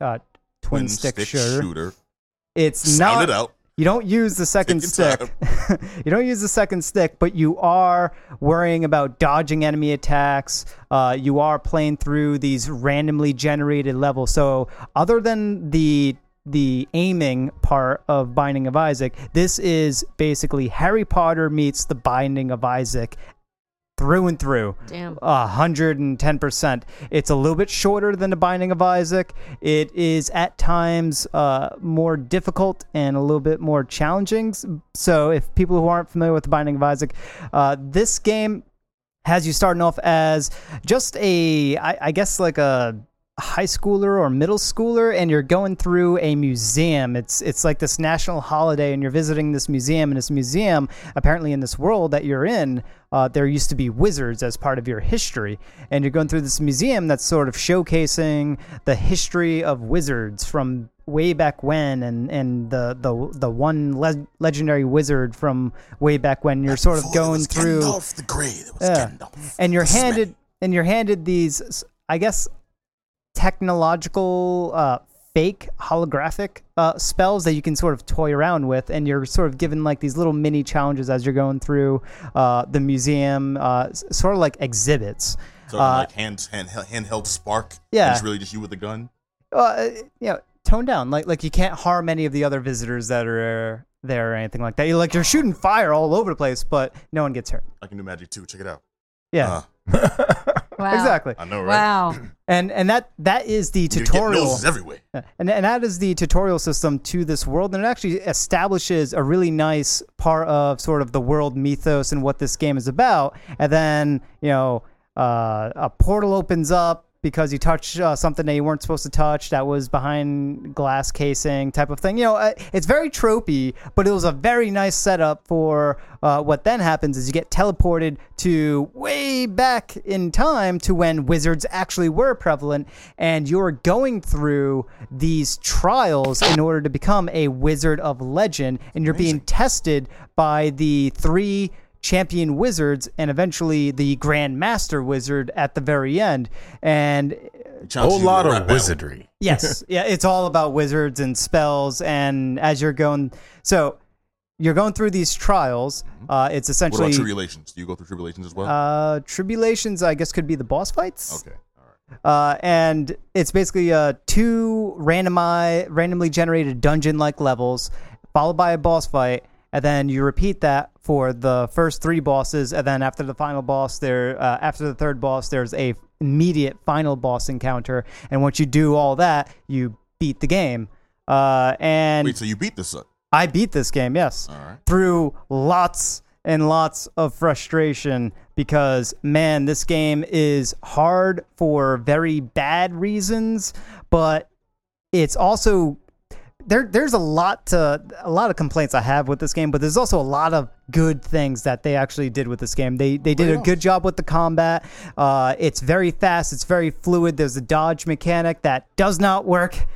uh, twin, stick, shooter, it's Sound not. it out. You don't use the second stick. you don't use the second stick, but you are worrying about dodging enemy attacks. Uh, you are playing through these randomly generated levels. So, other than the the aiming part of Binding of Isaac, this is basically Harry Potter meets the Binding of Isaac through and through. Damn. A hundred and ten percent. It's a little bit shorter than the Binding of Isaac. It is at times uh, more difficult and a little bit more challenging. So, if people who aren't familiar with the Binding of Isaac, uh, this game has you starting off as just a, I, I guess, like a high schooler or middle schooler and you're going through a museum it's it's like this national holiday and you're visiting this museum and this museum apparently in this world that you're in uh, there used to be wizards as part of your history and you're going through this museum that's sort of showcasing the history of wizards from way back when and and the the the one le- legendary wizard from way back when you're sort of going through Gandalf the Grey. Yeah. Gandalf. and you're handed and you're handed these i guess technological uh fake holographic uh, spells that you can sort of toy around with and you're sort of given like these little mini challenges as you're going through uh, the museum uh, sort of like exhibits So uh, like hand, hand, handheld spark. Yeah. And it's really just you with a gun. uh, you know tone down like like you can't harm any of the other visitors that are there or anything like that you're like you're shooting fire all over the place but no one gets hurt I can do magic too. Check it out. yeah Uh, Wow. exactly I know, right? Wow. and and that that is the You get tutorial everywhere. And, and that is the tutorial system to this world. And it actually establishes a really nice part of sort of the world mythos and what this game is about. And then, you know, uh, a portal opens up because you touched uh, something that you weren't supposed to touch that was behind glass casing type of thing. You know, uh, it's very tropey, but it was a very nice setup for uh, what then happens is you get teleported to way back in time to when wizards actually were prevalent, and you're going through these trials in order to become a wizard of legend, and you're being tested by the three champion wizards and eventually the grand master wizard at the very end and A whole lot of wizardry. yes yeah it's all about wizards and spells and as you're going so you're going through these trials uh, it's What essentially about tribulations? Do you go through tribulations as well? uh, tribulations i guess could be the boss fights okay. All right. uh, and it's basically uh, two randomi- randomly generated dungeon like levels, followed by a boss fight, and then you repeat that for the first three bosses, and then after the final boss, there uh, after the third boss, there's a immediate final boss encounter, and once you do all that, you beat the game. Uh, and Wait, so you beat this? I beat this game, yes All right. through lots and lots of frustration because man this game is hard for very bad reasons but it's also there there's a lot to a lot of complaints I have with this game but there's also a lot of good things that they actually did with this game. They they did a good job with the combat. Uh, it's very fast it's very fluid. There's a dodge mechanic that does not work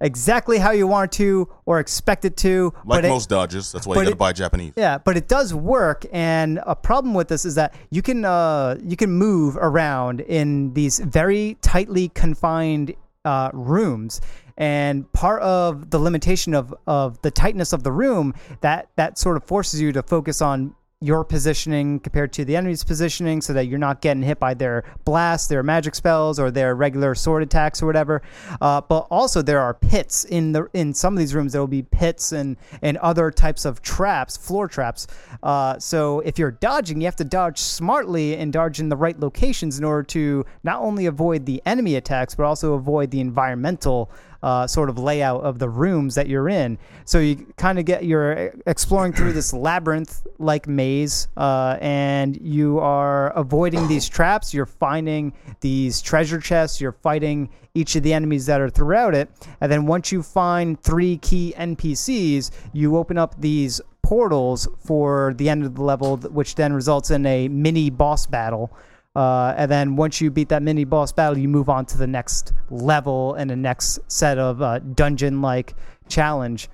exactly how you want it to or expect it to Like but it- most dodges, that's why you got to buy Japanese. yeah, but it does work, and a problem with this is that you can uh, you can move around in these very tightly confined uh, rooms, and part of the limitation of of the tightness of the room that that sort of forces you to focus on your positioning compared to the enemy's positioning so that you're not getting hit by their blasts, their magic spells, or their regular sword attacks or whatever. Uh, but also there are pits in the in some of these rooms. There will be pits and and other types of traps, floor traps. Uh, so if you're dodging, you have to dodge smartly and dodge in the right locations in order to not only avoid the enemy attacks but also avoid the environmental uh, sort of layout of the rooms that you're in. So you kind of get you're exploring through this labyrinth like maze, uh, and you are avoiding these traps. You're finding these treasure chests. You're fighting each of the enemies that are throughout it, and then once you find three key NPCs, you open up these portals for the end of the level, which then results in a mini boss battle. Uh, and then once you beat that mini boss battle, you move on to the next level and the next set of uh, dungeon like challenge.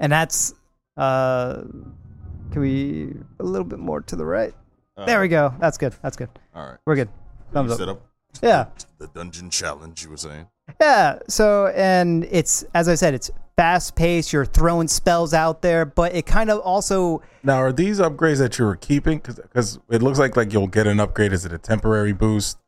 And that's, uh, can we, a little bit more to the right? there we go. That's good. That's good. All right. We're good. Thumbs up. set up Yeah. the dungeon challenge. You were saying. Yeah. So, and it's, as I said, it's fast paced. You're throwing spells out there, but it kind of also, Now, are these upgrades that you were keeping? Because it looks like like you'll get an upgrade. Is it a temporary boost?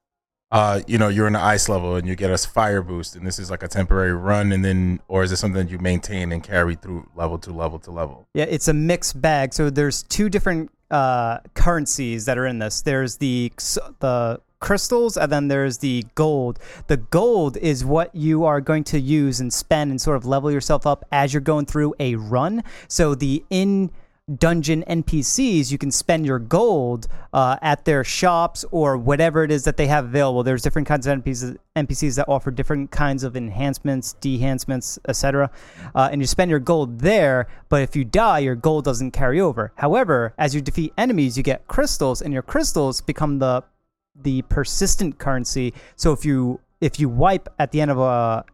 Uh, you know, you're in the ice level and you get a fire boost, and this is like a temporary run, and then, or is it something that you maintain and carry through level to level to level? Yeah, it's a mixed bag. So there's two different uh, currencies that are in this. There's the the crystals, and then there's the gold. The gold is what you are going to use and spend and sort of level yourself up as you're going through a run. So the in dungeon NPCs, you can spend your gold uh, at their shops or whatever it is that they have available. There's different kinds of NPCs, NPCs that offer different kinds of enhancements, dehancements, etc. Uh, and you spend your gold there, but if you die, your gold doesn't carry over. However, as you defeat enemies, you get crystals, and your crystals become the the persistent currency. So if you if you wipe at the end of a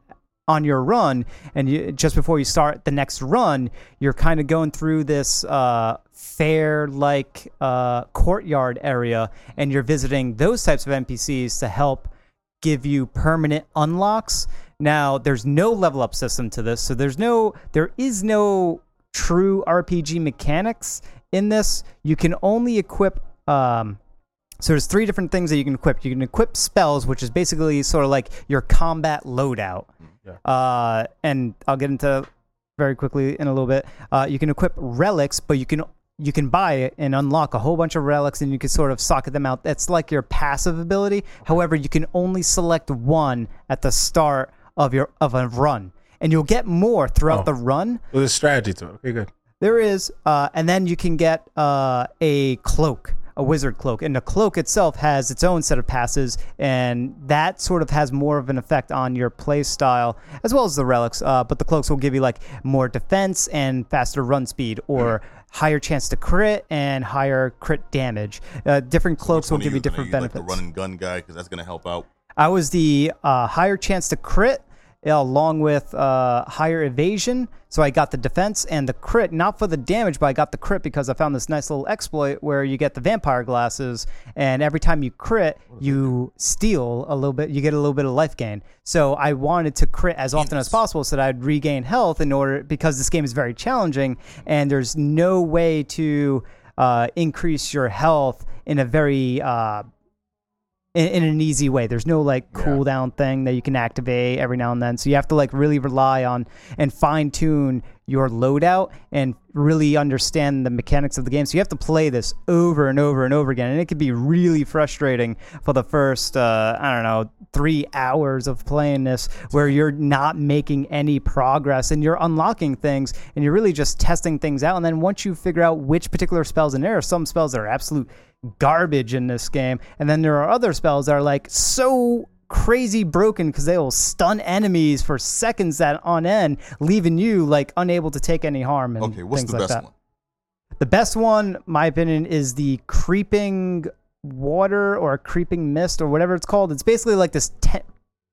on your run and you, just before you start the next run you're kind of going through this uh, fair like uh, courtyard area and you're visiting those types of npcs to help give you permanent unlocks now there's no level up system to this so there's no there is no true rpg mechanics in this you can only equip um, so there's three different things that you can equip. You can equip spells, which is basically sort of like your combat loadout. Yeah. Uh, and I'll get into very quickly in a little bit. Uh, you can equip relics, but you can you can buy and unlock a whole bunch of relics, and you can sort of socket them out. That's like your passive ability. However, you can only select one at the start of your of a run, and you'll get more throughout Oh. the run. Well, there's strategy to it. Okay, good. There is, uh, and then you can get uh, a cloak, a wizard cloak, and the cloak itself has its own set of passes, and that sort of has more of an effect on your play style as well as the relics. Uh, but the cloaks will give you like more defense and faster run speed, or higher chance to crit and higher crit damage. Uh, different cloaks will give you different benefits. Like the run and gun guy, because that's gonna help out. I was the uh, higher chance to crit along with uh, higher evasion. So I got the defense and the crit, not for the damage, but I got the crit because I found this nice little exploit where you get the vampire glasses, and every time you crit, you steal a little bit, you get a little bit of life gain. So I wanted to crit as often as possible so that I'd regain health in order, because this game is very challenging, and there's no way to uh, increase your health in a very uh, in, in an easy way. There's no like cooldown thing that you can activate every now and then. So you have to like really rely on and fine tune your loadout and really understand the mechanics of the game. So you have to play this over and over and over again, and it can be really frustrating for the first uh, I don't know three hours of playing this, where you're not making any progress and you're unlocking things and you're really just testing things out. And then once you figure out which particular spells, and there are some spells that are absolute garbage in this game, and then there are other spells that are like so crazy broken because they will stun enemies for seconds at on end, leaving you like unable to take any harm. And Okay, what's things the like best that. one? The best one, my opinion, is the creeping water or creeping mist or whatever it's called. It's basically like this te-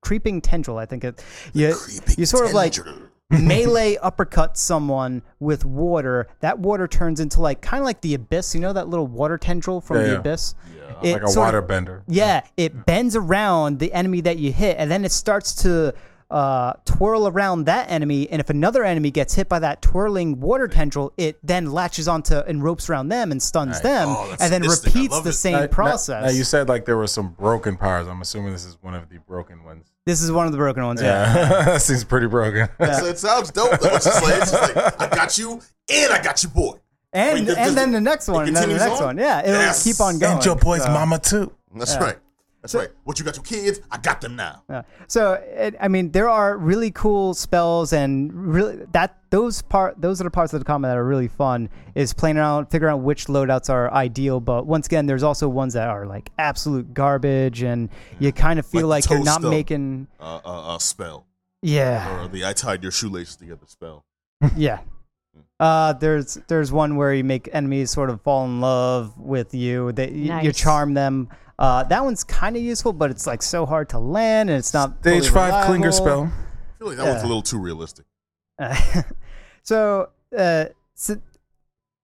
creeping tendril. I think it. You, Creeping you sort of like tendril. Melee uppercut someone with water. That water turns into like kind of like the abyss. You know that little water tendril from Yeah, the yeah. abyss. Yeah. like a water of- bender. yeah, it bends around the enemy that you hit, and then it starts to uh, twirl around that enemy. And if another enemy gets hit by that twirling water tendril, it then latches onto and ropes around them and stuns them, Oh, and then repeats the it. same Now- now- process. Now, you said like there were some broken powers. I'm assuming this is one of the broken ones. This is one of the broken ones. Yeah. Yeah, that seems pretty broken. So it sounds dope. Though. It's just like, it's just like I got you and I got you, boy. And Wait, does- and then the next one, and then the continues next on? one. Yeah, it'll Yes. keep on going. and your boy's So- mama too. That's right. That's right. What you got your kids? I got them now. Yeah. So it, I mean, there are really cool spells, and really that those part those are the parts of the combat that are really fun. Is playing around, figuring out which loadouts are ideal. But once again, there's also ones that are like absolute garbage, and you kind of feel Like like, you're not making. Uh, uh, uh, spell Yeah, or the I tied your shoelaces together spell. yeah. Uh, there's there's one where you make enemies sort of fall in love with you. They you, you charm them. Uh, that one's kind of useful, but it's like so hard to land, and it's not Stage fully five clinger spell. I feel like that one's a little too realistic. Uh, so, uh, so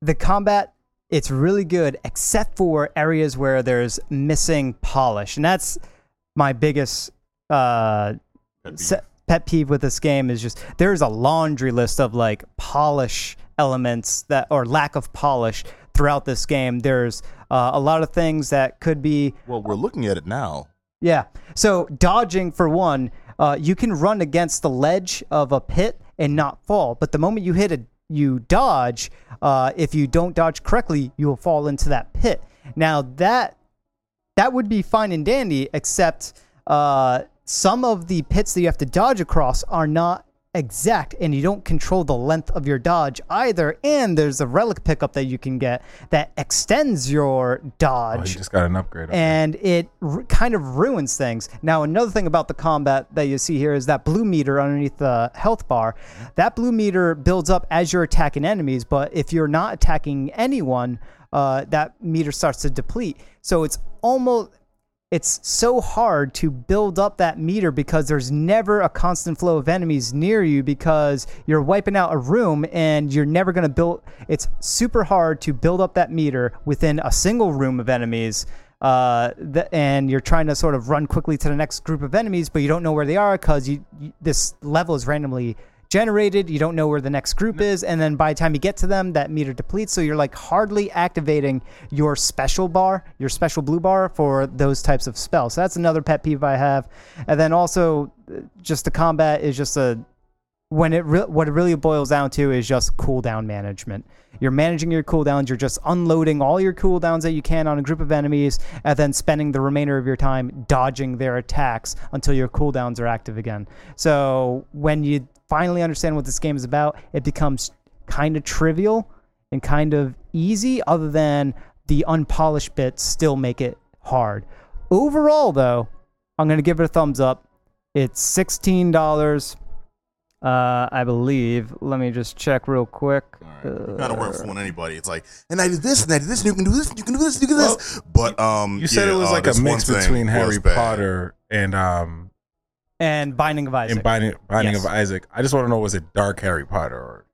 the combat it's really good except for areas where there's missing polish and that's my biggest uh, Pet se- pet peeve with this game is just there's a laundry list of like polish elements that or lack of polish throughout this game there's uh, a lot of things that could be Well, we're looking at it now. yeah. So dodging for one, uh, you can run against the ledge of a pit and not fall. But the moment you hit a you dodge, uh, if you don't dodge correctly, you will fall into that pit. Now that that would be fine and dandy, except uh, some of the pits that you have to dodge across are not exact, and you don't control the length of your dodge either. And there's a relic pickup that you can get that extends your dodge Oh, you just got an upgrade. and it r- kind of ruins things. Now, another thing about the combat that you see here is that blue meter underneath the health bar. That blue meter builds up as you're attacking enemies, but if you're not attacking anyone, uh, that meter starts to deplete. So it's almost it's so hard to build up that meter because there's never a constant flow of enemies near you because you're wiping out a room and you're never going to build it's super hard to build up that meter within a single room of enemies uh, th- and you're trying to sort of run quickly to the next group of enemies but you don't know where they are because you, you this level is randomly generated you don't know where the next group is and then by the time you get to them that meter depletes so you're like hardly activating your special bar your special blue bar for those types of spells so that's another pet peeve i have and then also uh, just the combat is just a when it re- what it really boils down to is just cooldown management. You're managing your cooldowns. You're just unloading all your cooldowns that you can on a group of enemies, and then spending the remainder of your time dodging their attacks until your cooldowns are active again. So when you finally understand what this game is about, it becomes kind of trivial and kind of easy, other than the unpolished bits still make it hard. Overall, though, I'm gonna give it a thumbs up. It's sixteen dollars, uh, I believe. Let me just check real quick. You kind of weren't fooling anybody. It's like, and I did this, and I did this, and you can do this, and you can do this, you can do this. but um, You said yeah, it was uh, like a mix between was Harry bad. Potter and um And Binding of Isaac. and Binding, Binding Yes. of Isaac. I just want to know was it dark Harry Potter or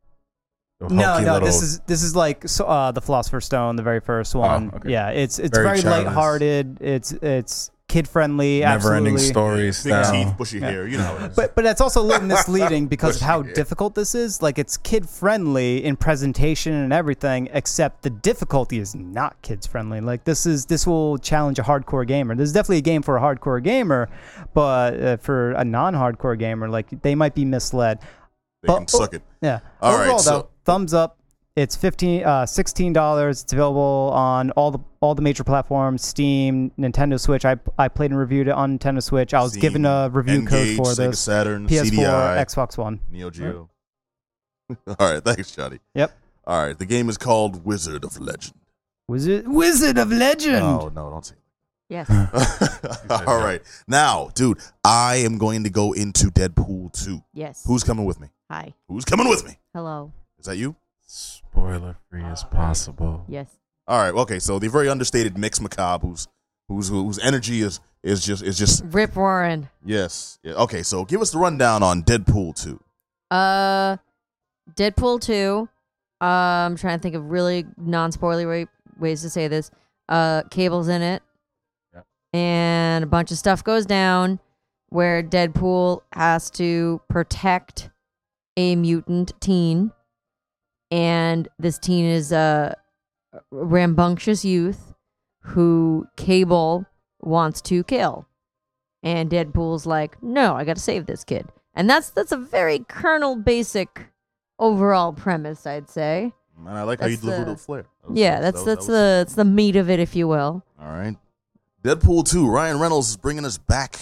no, no, little- this is this is like so, uh, the Philosopher's Stone, the very first one. okay. Yeah, it's it's Very very, lighthearted. It's it's kid friendly. never-ending stories. story Big style. teeth, bushy hair. You know how it is. But but that's also a little misleading because of how hair. difficult this is. Like it's kid friendly in presentation and everything, except the difficulty is not kids friendly. Like this is this will challenge a hardcore gamer. This is definitely a game for a hardcore gamer, but uh, for a non-hardcore gamer, like they might be misled. they but- can suck it. Yeah. All right, Overall, so- though, thumbs up. It's fifteen, uh, sixteen dollars. It's available on all the all the major platforms: Steam, Nintendo Switch. I I played and reviewed it on Nintendo Switch. I was Steam, given a review Engage, code for Sega this. Saturn, PS4, CDI, Xbox One. Neo Geo. All right, thanks, Johnny. Yep. All right, the game is called Wizard of Legend. Wizard Wizard of Legend. Oh no, don't say. Yes. All right, now, dude, I am going to go into Deadpool two. Yes. Who's coming with me? Hi. Who's coming with me? Hello. Is that you? Spoiler free as possible. Yes. All right. Okay. So the very understated Mix Macabre, who's whose whose energy is is just is just Rip Warren. yes. Yeah. Okay. So give us the rundown on Deadpool two. Uh, Deadpool two. Uh, I'm trying to think of really non-spoilery ways to say this. Uh, Cable's in it, Yep. and a bunch of stuff goes down where Deadpool has to protect a mutant teen, and this teen is a rambunctious youth who Cable wants to kill, and Deadpool's like, "No, I got to save this kid." And that's that's a very kernel basic overall premise, I'd say. And I like how you That's delivered the- it flair. That Yeah, that that's that's that was- the that's the meat of it, if you will. All right. Deadpool 2, Ryan Reynolds is bringing us back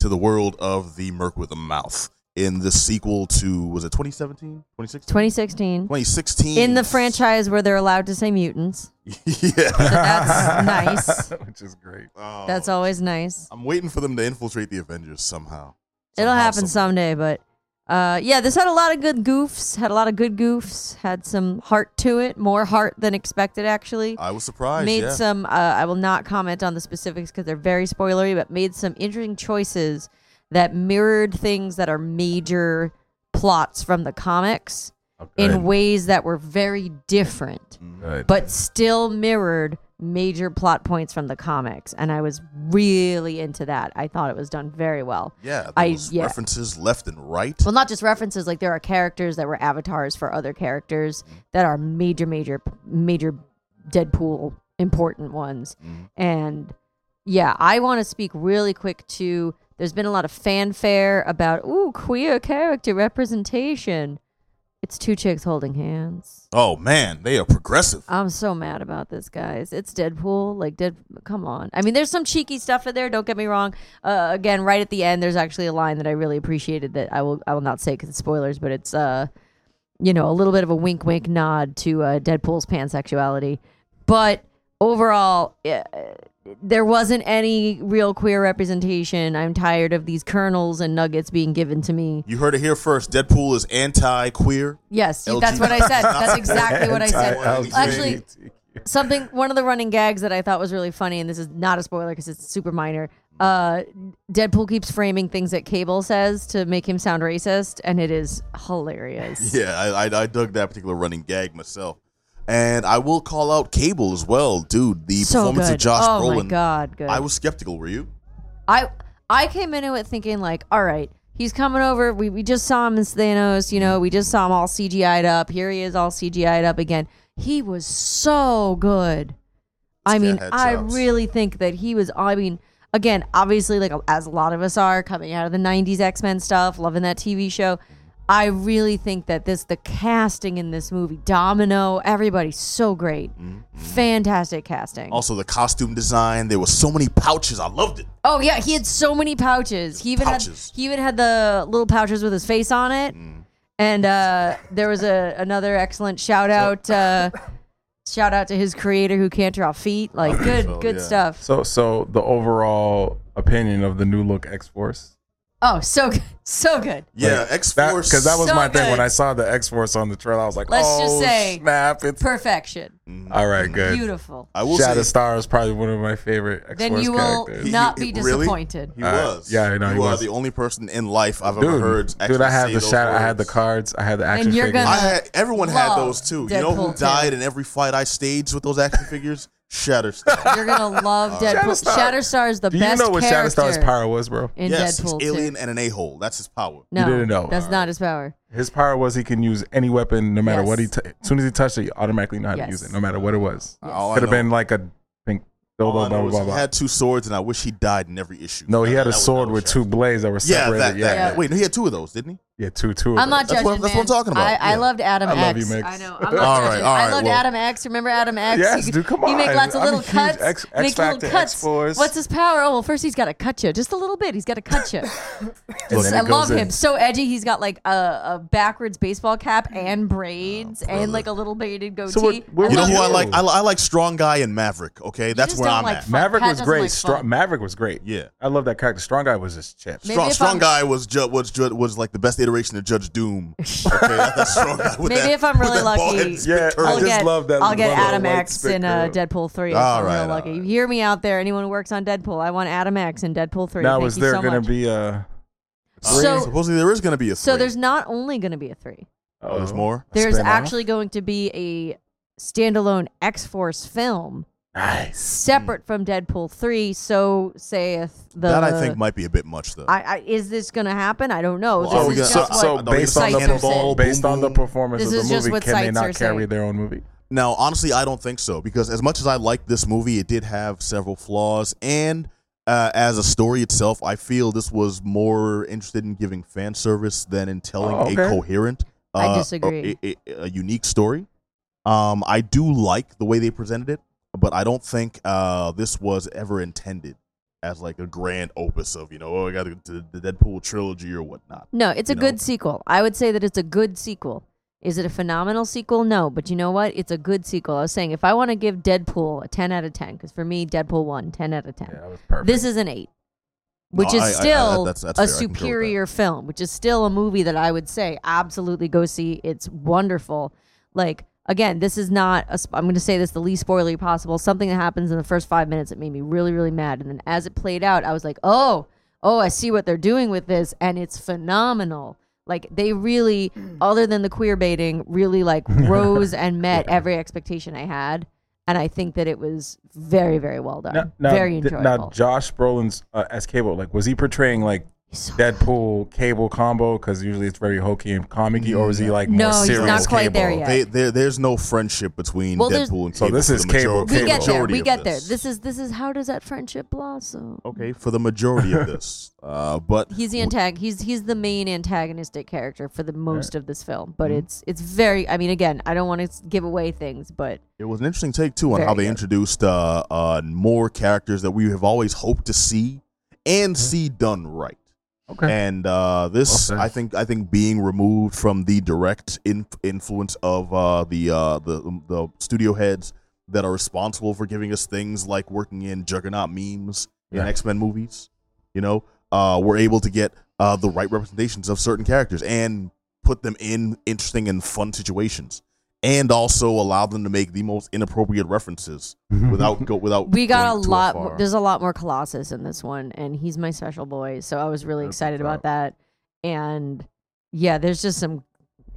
to the world of the Merc with a Mouth in the sequel to, was it 2017? 2016? 2016 2016. in the franchise where they're allowed to say mutants. yeah. that's nice. Which is great. Oh, That's always nice. I'm waiting for them to infiltrate the Avengers somehow. It'll happen some- someday, but uh, yeah, this had a lot of good goofs. Had a lot of good goofs. Had some heart to it, more heart than expected, actually. I was surprised. made yeah. some. Uh, I will not comment on the specifics because they're very spoilery, but made some interesting choices that mirrored things that are major plots from the comics in ways that were very different, Good. but still mirrored major plot points from the comics. And I was really into that. I thought it was done very well. Yeah, I- yeah. references left and right. Well, not just references, like there are characters that were avatars for other characters that are major, major, major Deadpool important ones. Mhm. And yeah, I want to speak really quick to there's been a lot of fanfare about, ooh, queer character representation. It's two chicks holding hands. Oh man, they are progressive. I'm so mad about this, guys. It's Deadpool. Like, Dead. Come on. I mean, there's some cheeky stuff in there. Don't get me wrong. Uh, again, right at the end, there's actually a line that I really appreciated that I will I will not say because it's spoilers, but it's uh, you know, a little bit of a wink, wink, nod to uh, Deadpool's pansexuality. But overall, uh, there wasn't any real queer representation. I'm tired of these kernels and nuggets being given to me. You heard it here first. Deadpool is anti-queer. Yes, that's what I said. That's exactly what I said. Actually, something one of the running gags that I thought was really funny, and this is not a spoiler because it's super minor. Uh, Deadpool keeps framing things that Cable says to make him sound racist, and it is hilarious. Yeah, I, I, I dug that particular running gag myself. And I will call out Cable as well, dude. The so performance good. of Josh oh Brolin. my god, good. I was skeptical. Were you? I I came into it thinking like, all right, he's coming over. We we just saw him as Thanos. You know, we just saw him all CGI'd up. Here he is, all CGI'd up again. He was so good. I This mean, I really think that he was. I mean, again, obviously, like as a lot of us are coming out of the '90s X Men stuff, loving that TV show. I really think that this, the casting in this movie, Domino, everybody's so great, fantastic casting. Also, the costume design. There were so many pouches. I loved it. Oh yeah, he had so many pouches. He even Pouches. had he even had the little pouches with his face on it. And uh, there was a another excellent shout out uh, Shout out to his creator who can't draw feet. Like good, so, good yeah. stuff. So, so the overall opinion of the new look X Force. Oh, so good, so good. Yeah, X That Force. because that was So my thing when. I saw the X Force on the trailer. I was like, Let's oh just say- snap! It's Perfection. all right, good. Beautiful. I will say Shatterstar is probably one of my favorite X Then you will characters. Not he- be really? disappointed. he Uh, was. yeah, I know You he are was. the only person in life I've dude, ever heard. dude, I had say the those shadow. I had the cards. I had the action you're figures. gonna- I had everyone had those too. you know who Deadpool too. died in every fight I staged with those action figures? Shatterstar. You're gonna love uh, Deadpool. Shatterstar. Shatterstar is the Do you best know what character Shatterstar's power was, bro? in yes, Deadpool. he's alien too. and an a hole. That's his power. No, didn't know. That's not his power. His power was he can use any weapon, no matter what he. Yes. T- as soon as he touched it, he automatically know how Yes. to use it, no matter what it was. All I Could have know- been like a pink all dildo, I blah know blah is blah. he blah. had two swords, and I wish he died in every issue. No, he That- had a that was- sword that with was two blades that were Yeah, separated. that, yeah, that, Yeah. Wait, no, he had two of those, didn't he? Yeah, two, two. Of I'm not them. That's what- judging. that's what I'm talking about. I, I Yeah. loved Adam I love you, Mix. I know. I'm not All right, judging. I loved well- Adam X. Remember Adam X? Yes, He- dude, come on. He make lots of I'm little cuts. X- make little cuts. X-Force. What's his power? Oh well, first he's got to cut you just a little bit. He's got to cut you. And I love in. him. So edgy. He's got like a, a backwards baseball cap and braids oh, and like a little bearded goatee. So what- what You know who I like? I, I like Strong Guy and Maverick. Okay, that's where I'm like at. Maverick was great. like Strong, fun. Maverick was great. Yeah. I love that character. Strong guy was just chips. Strong, if strong I'm- guy was ju- was was like the best iteration of Judge Doom. Okay, that- that's strong guy. With Maybe that, if I'm really with that bald lucky- head Yeah, turtle. I I'll just get, love that I'll get little Adam white X in uh, curl. Deadpool three. if All I'm real right, all lucky. right. Hear me out there. Anyone who works on Deadpool, I want Adam X in Deadpool three. Now, Thank was you there so going to much. be a? So- supposedly there is going to be a. So three. there's not only going to be a three. oh, there's more. There's spin-off? actually going to be a standalone X Force film Nice. separate from Deadpool three. So saith the that I think might be a bit much though. I, I is this going to happen? I don't know. Well, this is gonna- just So, what so based on the sites are Cannonball, based boom, on the performance This of is the just movie, what can they sites not carry saying. their own movie? Now, honestly, I don't think so because as much as I like this movie, it did have several flaws, and uh, as a story itself, I feel this was more interested in giving fan service than in telling Oh, a okay. coherent, I uh, disagree. a, a- a unique story. Um, I do like the way they presented it, but I don't think uh, this was ever intended as like a grand opus of you know, oh, I got the, the Deadpool trilogy or whatnot. No, it's a know? good sequel. I would say that it's a good sequel. Is it a phenomenal sequel? No, but you know what? It's a good sequel. I was saying if I want to give Deadpool a 10 out of 10, because for me, Deadpool 1, 10 out of 10. Yeah, that was perfect. This is an 8, which No, is I- I- I- still that's- that's a fair. I concur with that. superior film, which is still a movie that I would say absolutely go see. It's wonderful. Like, again, this is not, I'm going to say this the least spoilery possible. Something that happens in the first five minutes that made me really, really mad. And then as it played out, I was like, oh, oh, I see what they're doing with this. And it's phenomenal. Like, they really, other than the queer baiting, really like rose and met every expectation I had. And I think that it was very, very well done. now, now, very th- enjoyable. now, Josh Brolin's uh, as Cable, like, was he portraying like so Deadpool Cable combo? Because usually it's very hokey and comicky, or is he like No, more he's serious? not quite Cable? there yet. They, there, there's no friendship between Well, there's- Deadpool and So Cable. this for is the Cable- majority- we Cable. get there. majority We of get there. This is this is how does that friendship blossom? okay for the majority of this. Uh, but He's the antag- He's he's the main antagonistic character for the most of this film, but Mm-hmm. it's it's very. I mean, again, I don't want to give away things, but it was an interesting take too on Very how they good. introduced uh, uh, more characters that we have always hoped to see and see done right. Okay. And uh, this. I think, I think being removed from the direct in- influence of uh, the uh, the the studio heads that are responsible for giving us things like working in Juggernaut memes in Yeah. X Men movies, you know, uh, we're able to get uh, the right representations of certain characters and put them in interesting and fun situations, and also allow them to make the most inappropriate references without go without. we got a lot. there's a lot more Colossus in this one, and he's my special boy, so I was really That's excited about that. And yeah, there's just some.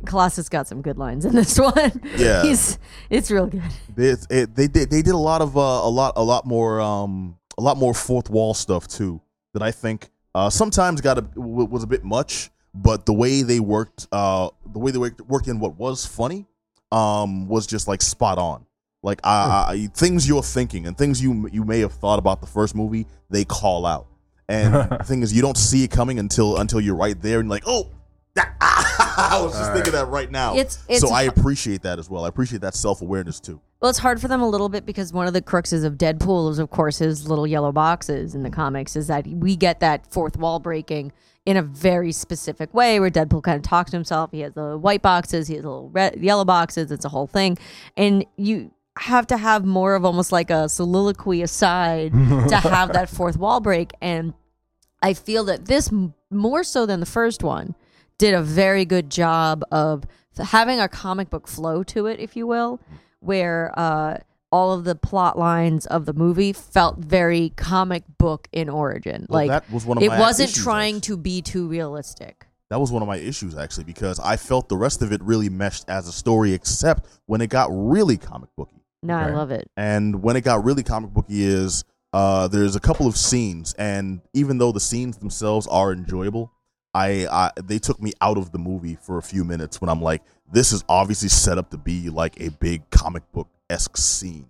Colossus got some good lines in this one. Yeah. he's it's real good. They, it, they did they did a lot of uh, a lot a lot more um a lot more fourth wall stuff too that I think uh, sometimes got a w- was a bit much, but the way they worked uh the way they worked, worked in what was funny um was just like spot on. Like I, I, things you're thinking and things you you may have thought about the first movie, they call out. And the thing is, you don't see it coming until until you're right there and like, oh, that, I was just thinking that right now. It's- it's so I appreciate that as well. I appreciate that self awareness too. Well, it's hard for them a little bit because one of the cruxes of Deadpool is, of course, his little yellow boxes in the comics. Is that we get that fourth wall breaking in a very specific way, where Deadpool kind of talks to himself. He has the white boxes, he has little red, yellow boxes. It's a whole thing, and you. have to have more of almost like a soliloquy aside to have that fourth wall break. And I feel that this, more so than the first one, did a very good job of having a comic book flow to it, if you will, where uh, all of the plot lines of the movie felt very comic book in origin. Well, like that was one of it my wasn't issues, trying actually. to be too realistic. That was one of my issues actually because I felt the rest of it really meshed as a story, except when it got really comic booky. No, I love it. And when it got really comic booky is uh, there's a couple of scenes, and even though the scenes themselves are enjoyable, I, I they took me out of the movie for a few minutes when I'm like, this is obviously set up to be like a big comic book esque scene.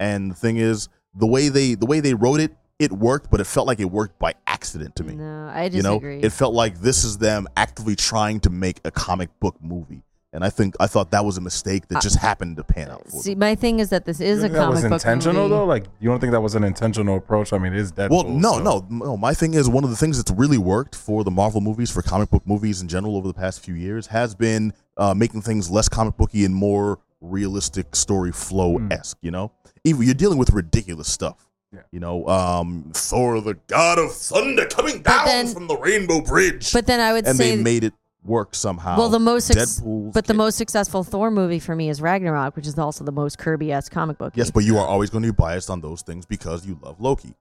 And the thing is, the way they the way they wrote it, it worked, but it felt like it worked by accident to me. No, I you know, disagree. it felt like this is them actively trying to make a comic book movie. And I think I thought that was a mistake that just happened to pan out for See, them. my thing is that this is You a think that was book intentional movie. though. Like you don't think that was an intentional approach? I mean, it is Deadpool. Well, no, so- no, no. My thing is one of the things that's really worked for the Marvel movies, for comic book movies in general over the past few years, has been uh, making things less comic booky and more realistic story flow esque. You know, even you're dealing with ridiculous stuff. Yeah. You know, um, Thor, the god of thunder, coming down then- from the Rainbow Bridge, But then I would and say they made it work somehow. Well, the most ex- Deadpool's but the most successful Thor movie for me is Ragnarok, which is also the most Kirby-esque comic book. Yes, but you are always going to be biased on those things because you love Loki.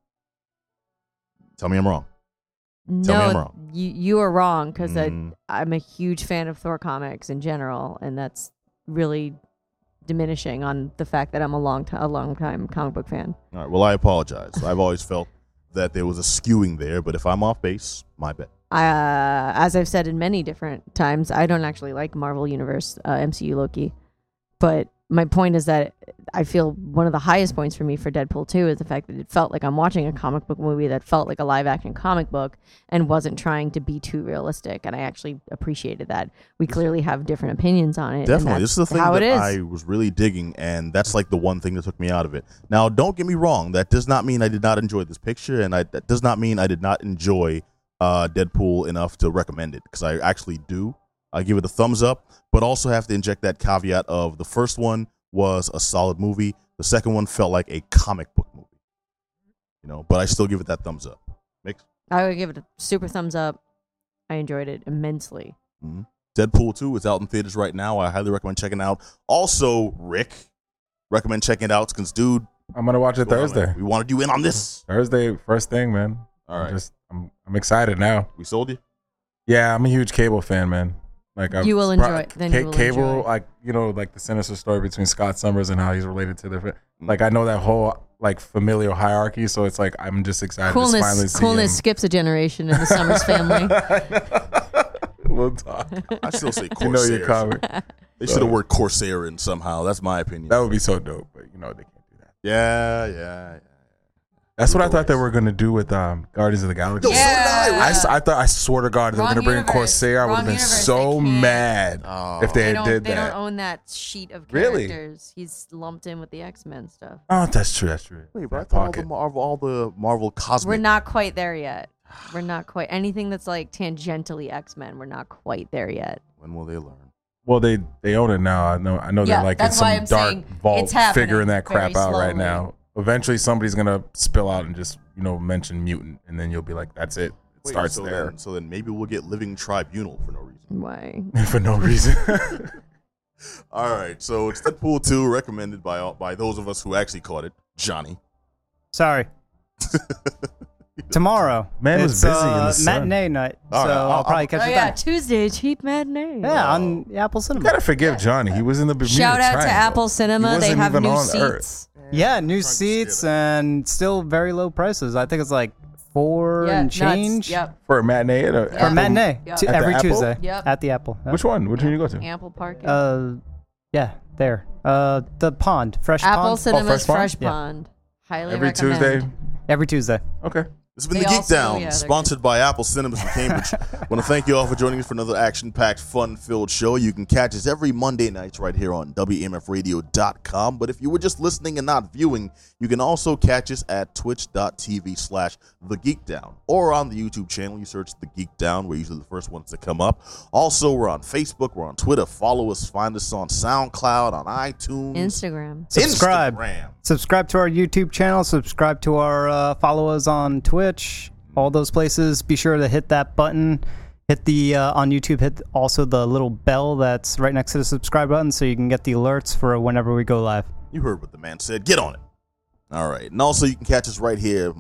Tell me I'm wrong. no, tell me I'm wrong. you you are wrong because Mm. I'm a huge fan of Thor comics in general, and that's really diminishing on the fact that I'm a long time a long time comic book fan. All right. Well, I apologize. I've always felt that there was a skewing there, but if I'm off base, my bad. Uh, as I've said in many different times, I don't actually like Marvel Universe uh, MCU Loki, but my point is that I feel one of the highest points for me for Deadpool 2 is the fact that it felt like I'm watching a comic book movie that felt like a live action comic book and wasn't trying to be too realistic. And I actually appreciated that. We clearly have different opinions on it. Definitely. This is the thing that. I was really digging, and that's like the one thing that took me out of it. Now, don't get me wrong. That does not mean I did not enjoy this picture, and I, that does not mean I did not enjoy uh, Deadpool enough to recommend it, because I actually do. I give it a thumbs up, but also have to inject that caveat of the first one was a solid movie. The second one felt like a comic book movie. You know, but I still give it that thumbs up. Mix. I would give it a super thumbs up. I enjoyed it immensely. Mhm. Deadpool 2 is out in theaters right now. I highly recommend checking it out. Also, Rick, recommend checking it out because, dude, I'm gonna watch it go on. Thursday. we wanted you in on this. Thursday, first thing, man. All I'm just I'm I'm excited now. We sold you. Yeah, I'm a huge cable fan, man. Like I You will enjoy it, then you will cable, enjoy. like you know, like the sinister story between Scott Summers and how he's related to the. Mm. Like I know that whole like familial hierarchy, so it's like I'm just excited to finally Coolness, see coolness him. skips a generation in the Summers family. we'll talk. I still say you know Corsair. your comic. they should have worked Corsair in somehow. That's my opinion. That would be so dope, but you know they can't do that. yeah, yeah, yeah. That's what I thought they were gonna do with um Guardians of the Galaxy. Yo, so did I, I, s- I thought I swear to God they were Wrong gonna bring universe. Corsair. I would have Wrong been universe. so They can't. mad Oh. if they, They had don't, did they that. don't own that sheet of Really? characters. He's lumped in with the X Men stuff. oh, that's true. That's true. Wait, but I Back thought all pocket. the Marvel, all the Marvel cosmic. We're not quite there yet. We're not quite anything that's like tangentially X Men. We're not quite there yet. When will they learn? Well, they they own it now. I know. I know Yeah, they're like in that's why some I'm dark saying vault it's happening figuring that crap very out right slowly. now. Eventually, somebody's gonna spill out and just you know mention mutant, and then you'll be like, "That's it." It Wait, starts so there Then, so then maybe we'll get Living Tribunal for no reason. Why? for no reason. All right, so it's Deadpool 2, recommended by all, by those of us who actually caught it. Johnny. Sorry. Tomorrow. Man was it's, busy in uh, the matinee night, All so right, I'll, I'll- probably I'll- catch Oh it yeah, then. Tuesday cheap matinee. Yeah, on Apple Cinema. you gotta forgive Johnny. He was in the Bermuda Shout out to Apple Cinema. They have even new on seats. Earth. Yeah, new seats and still very low prices. I think it's like four Yeah, and nuts. change Yep. for a matinee. At a, For for Apple- matinee Yep. Tu- At the every Apple? Tuesday Yep. at the Apple. Yep. Which one? Which one you go to? Ample parking. Uh, yeah, there. Uh, the pond, fresh Apple pond, Cinemas Fresh Pond? Fresh Yeah. Pond. Highly Every recommend. Tuesday. every Tuesday. Okay. This has been They the Geek Down, yeah, they're sponsored by Apple Cinemas in Cambridge. I want to thank you all for joining us for another action-packed, fun-filled show. You can catch us every Monday nights right here on WMFradio.com. But if you were just listening and not viewing, you can also catch us at twitch.tv slash The Geekdown or on the YouTube channel. You search The Geekdown. We're usually the first ones to come up. Also, we're on Facebook. We're on Twitter. Follow us. Find us on SoundCloud, on iTunes. Instagram. Subscribe. Instagram. Subscribe to our YouTube channel. Subscribe to our uh, follow us on Twitch. All those places. Be sure to hit that button. Hit the uh, on YouTube. Hit also the little bell that's right next to the subscribe button, so you can get the alerts for whenever we go live. You heard what the man said. Get on it. All right. And also, you can catch us right here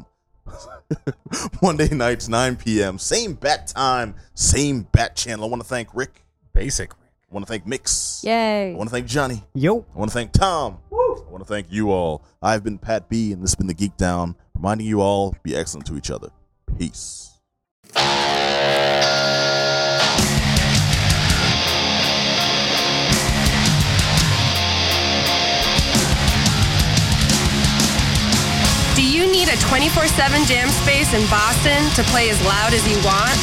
Monday nights, 9 p.m. Same bat time, same bat channel. I want to thank Rick. Basic. I want to thank Mix. Yay. I want to thank Johnny. Yo. I want to thank Tom. Woo. I want to thank you all. I've been Pat B, and this has been the Geekdown, reminding you all be excellent to each other. Peace. Do you need a 24 7 jam space in Boston to play as loud as you want?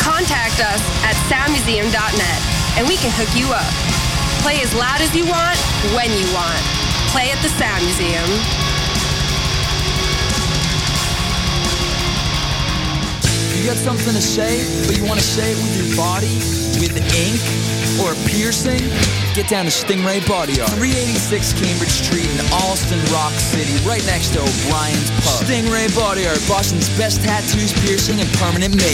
Contact us at soundmuseum.net and we can hook you up. Play as loud as you want, when you want. Play at the Sound Museum. You got something to say, but you want to say it with your body, with ink, or a piercing? Get down to Stingray Body Art, 386 Cambridge Street in Allston, Rock City, right next to O'Brien's Pub. Stingray Body Art, Boston's best tattoos, piercing, and permanent makeup.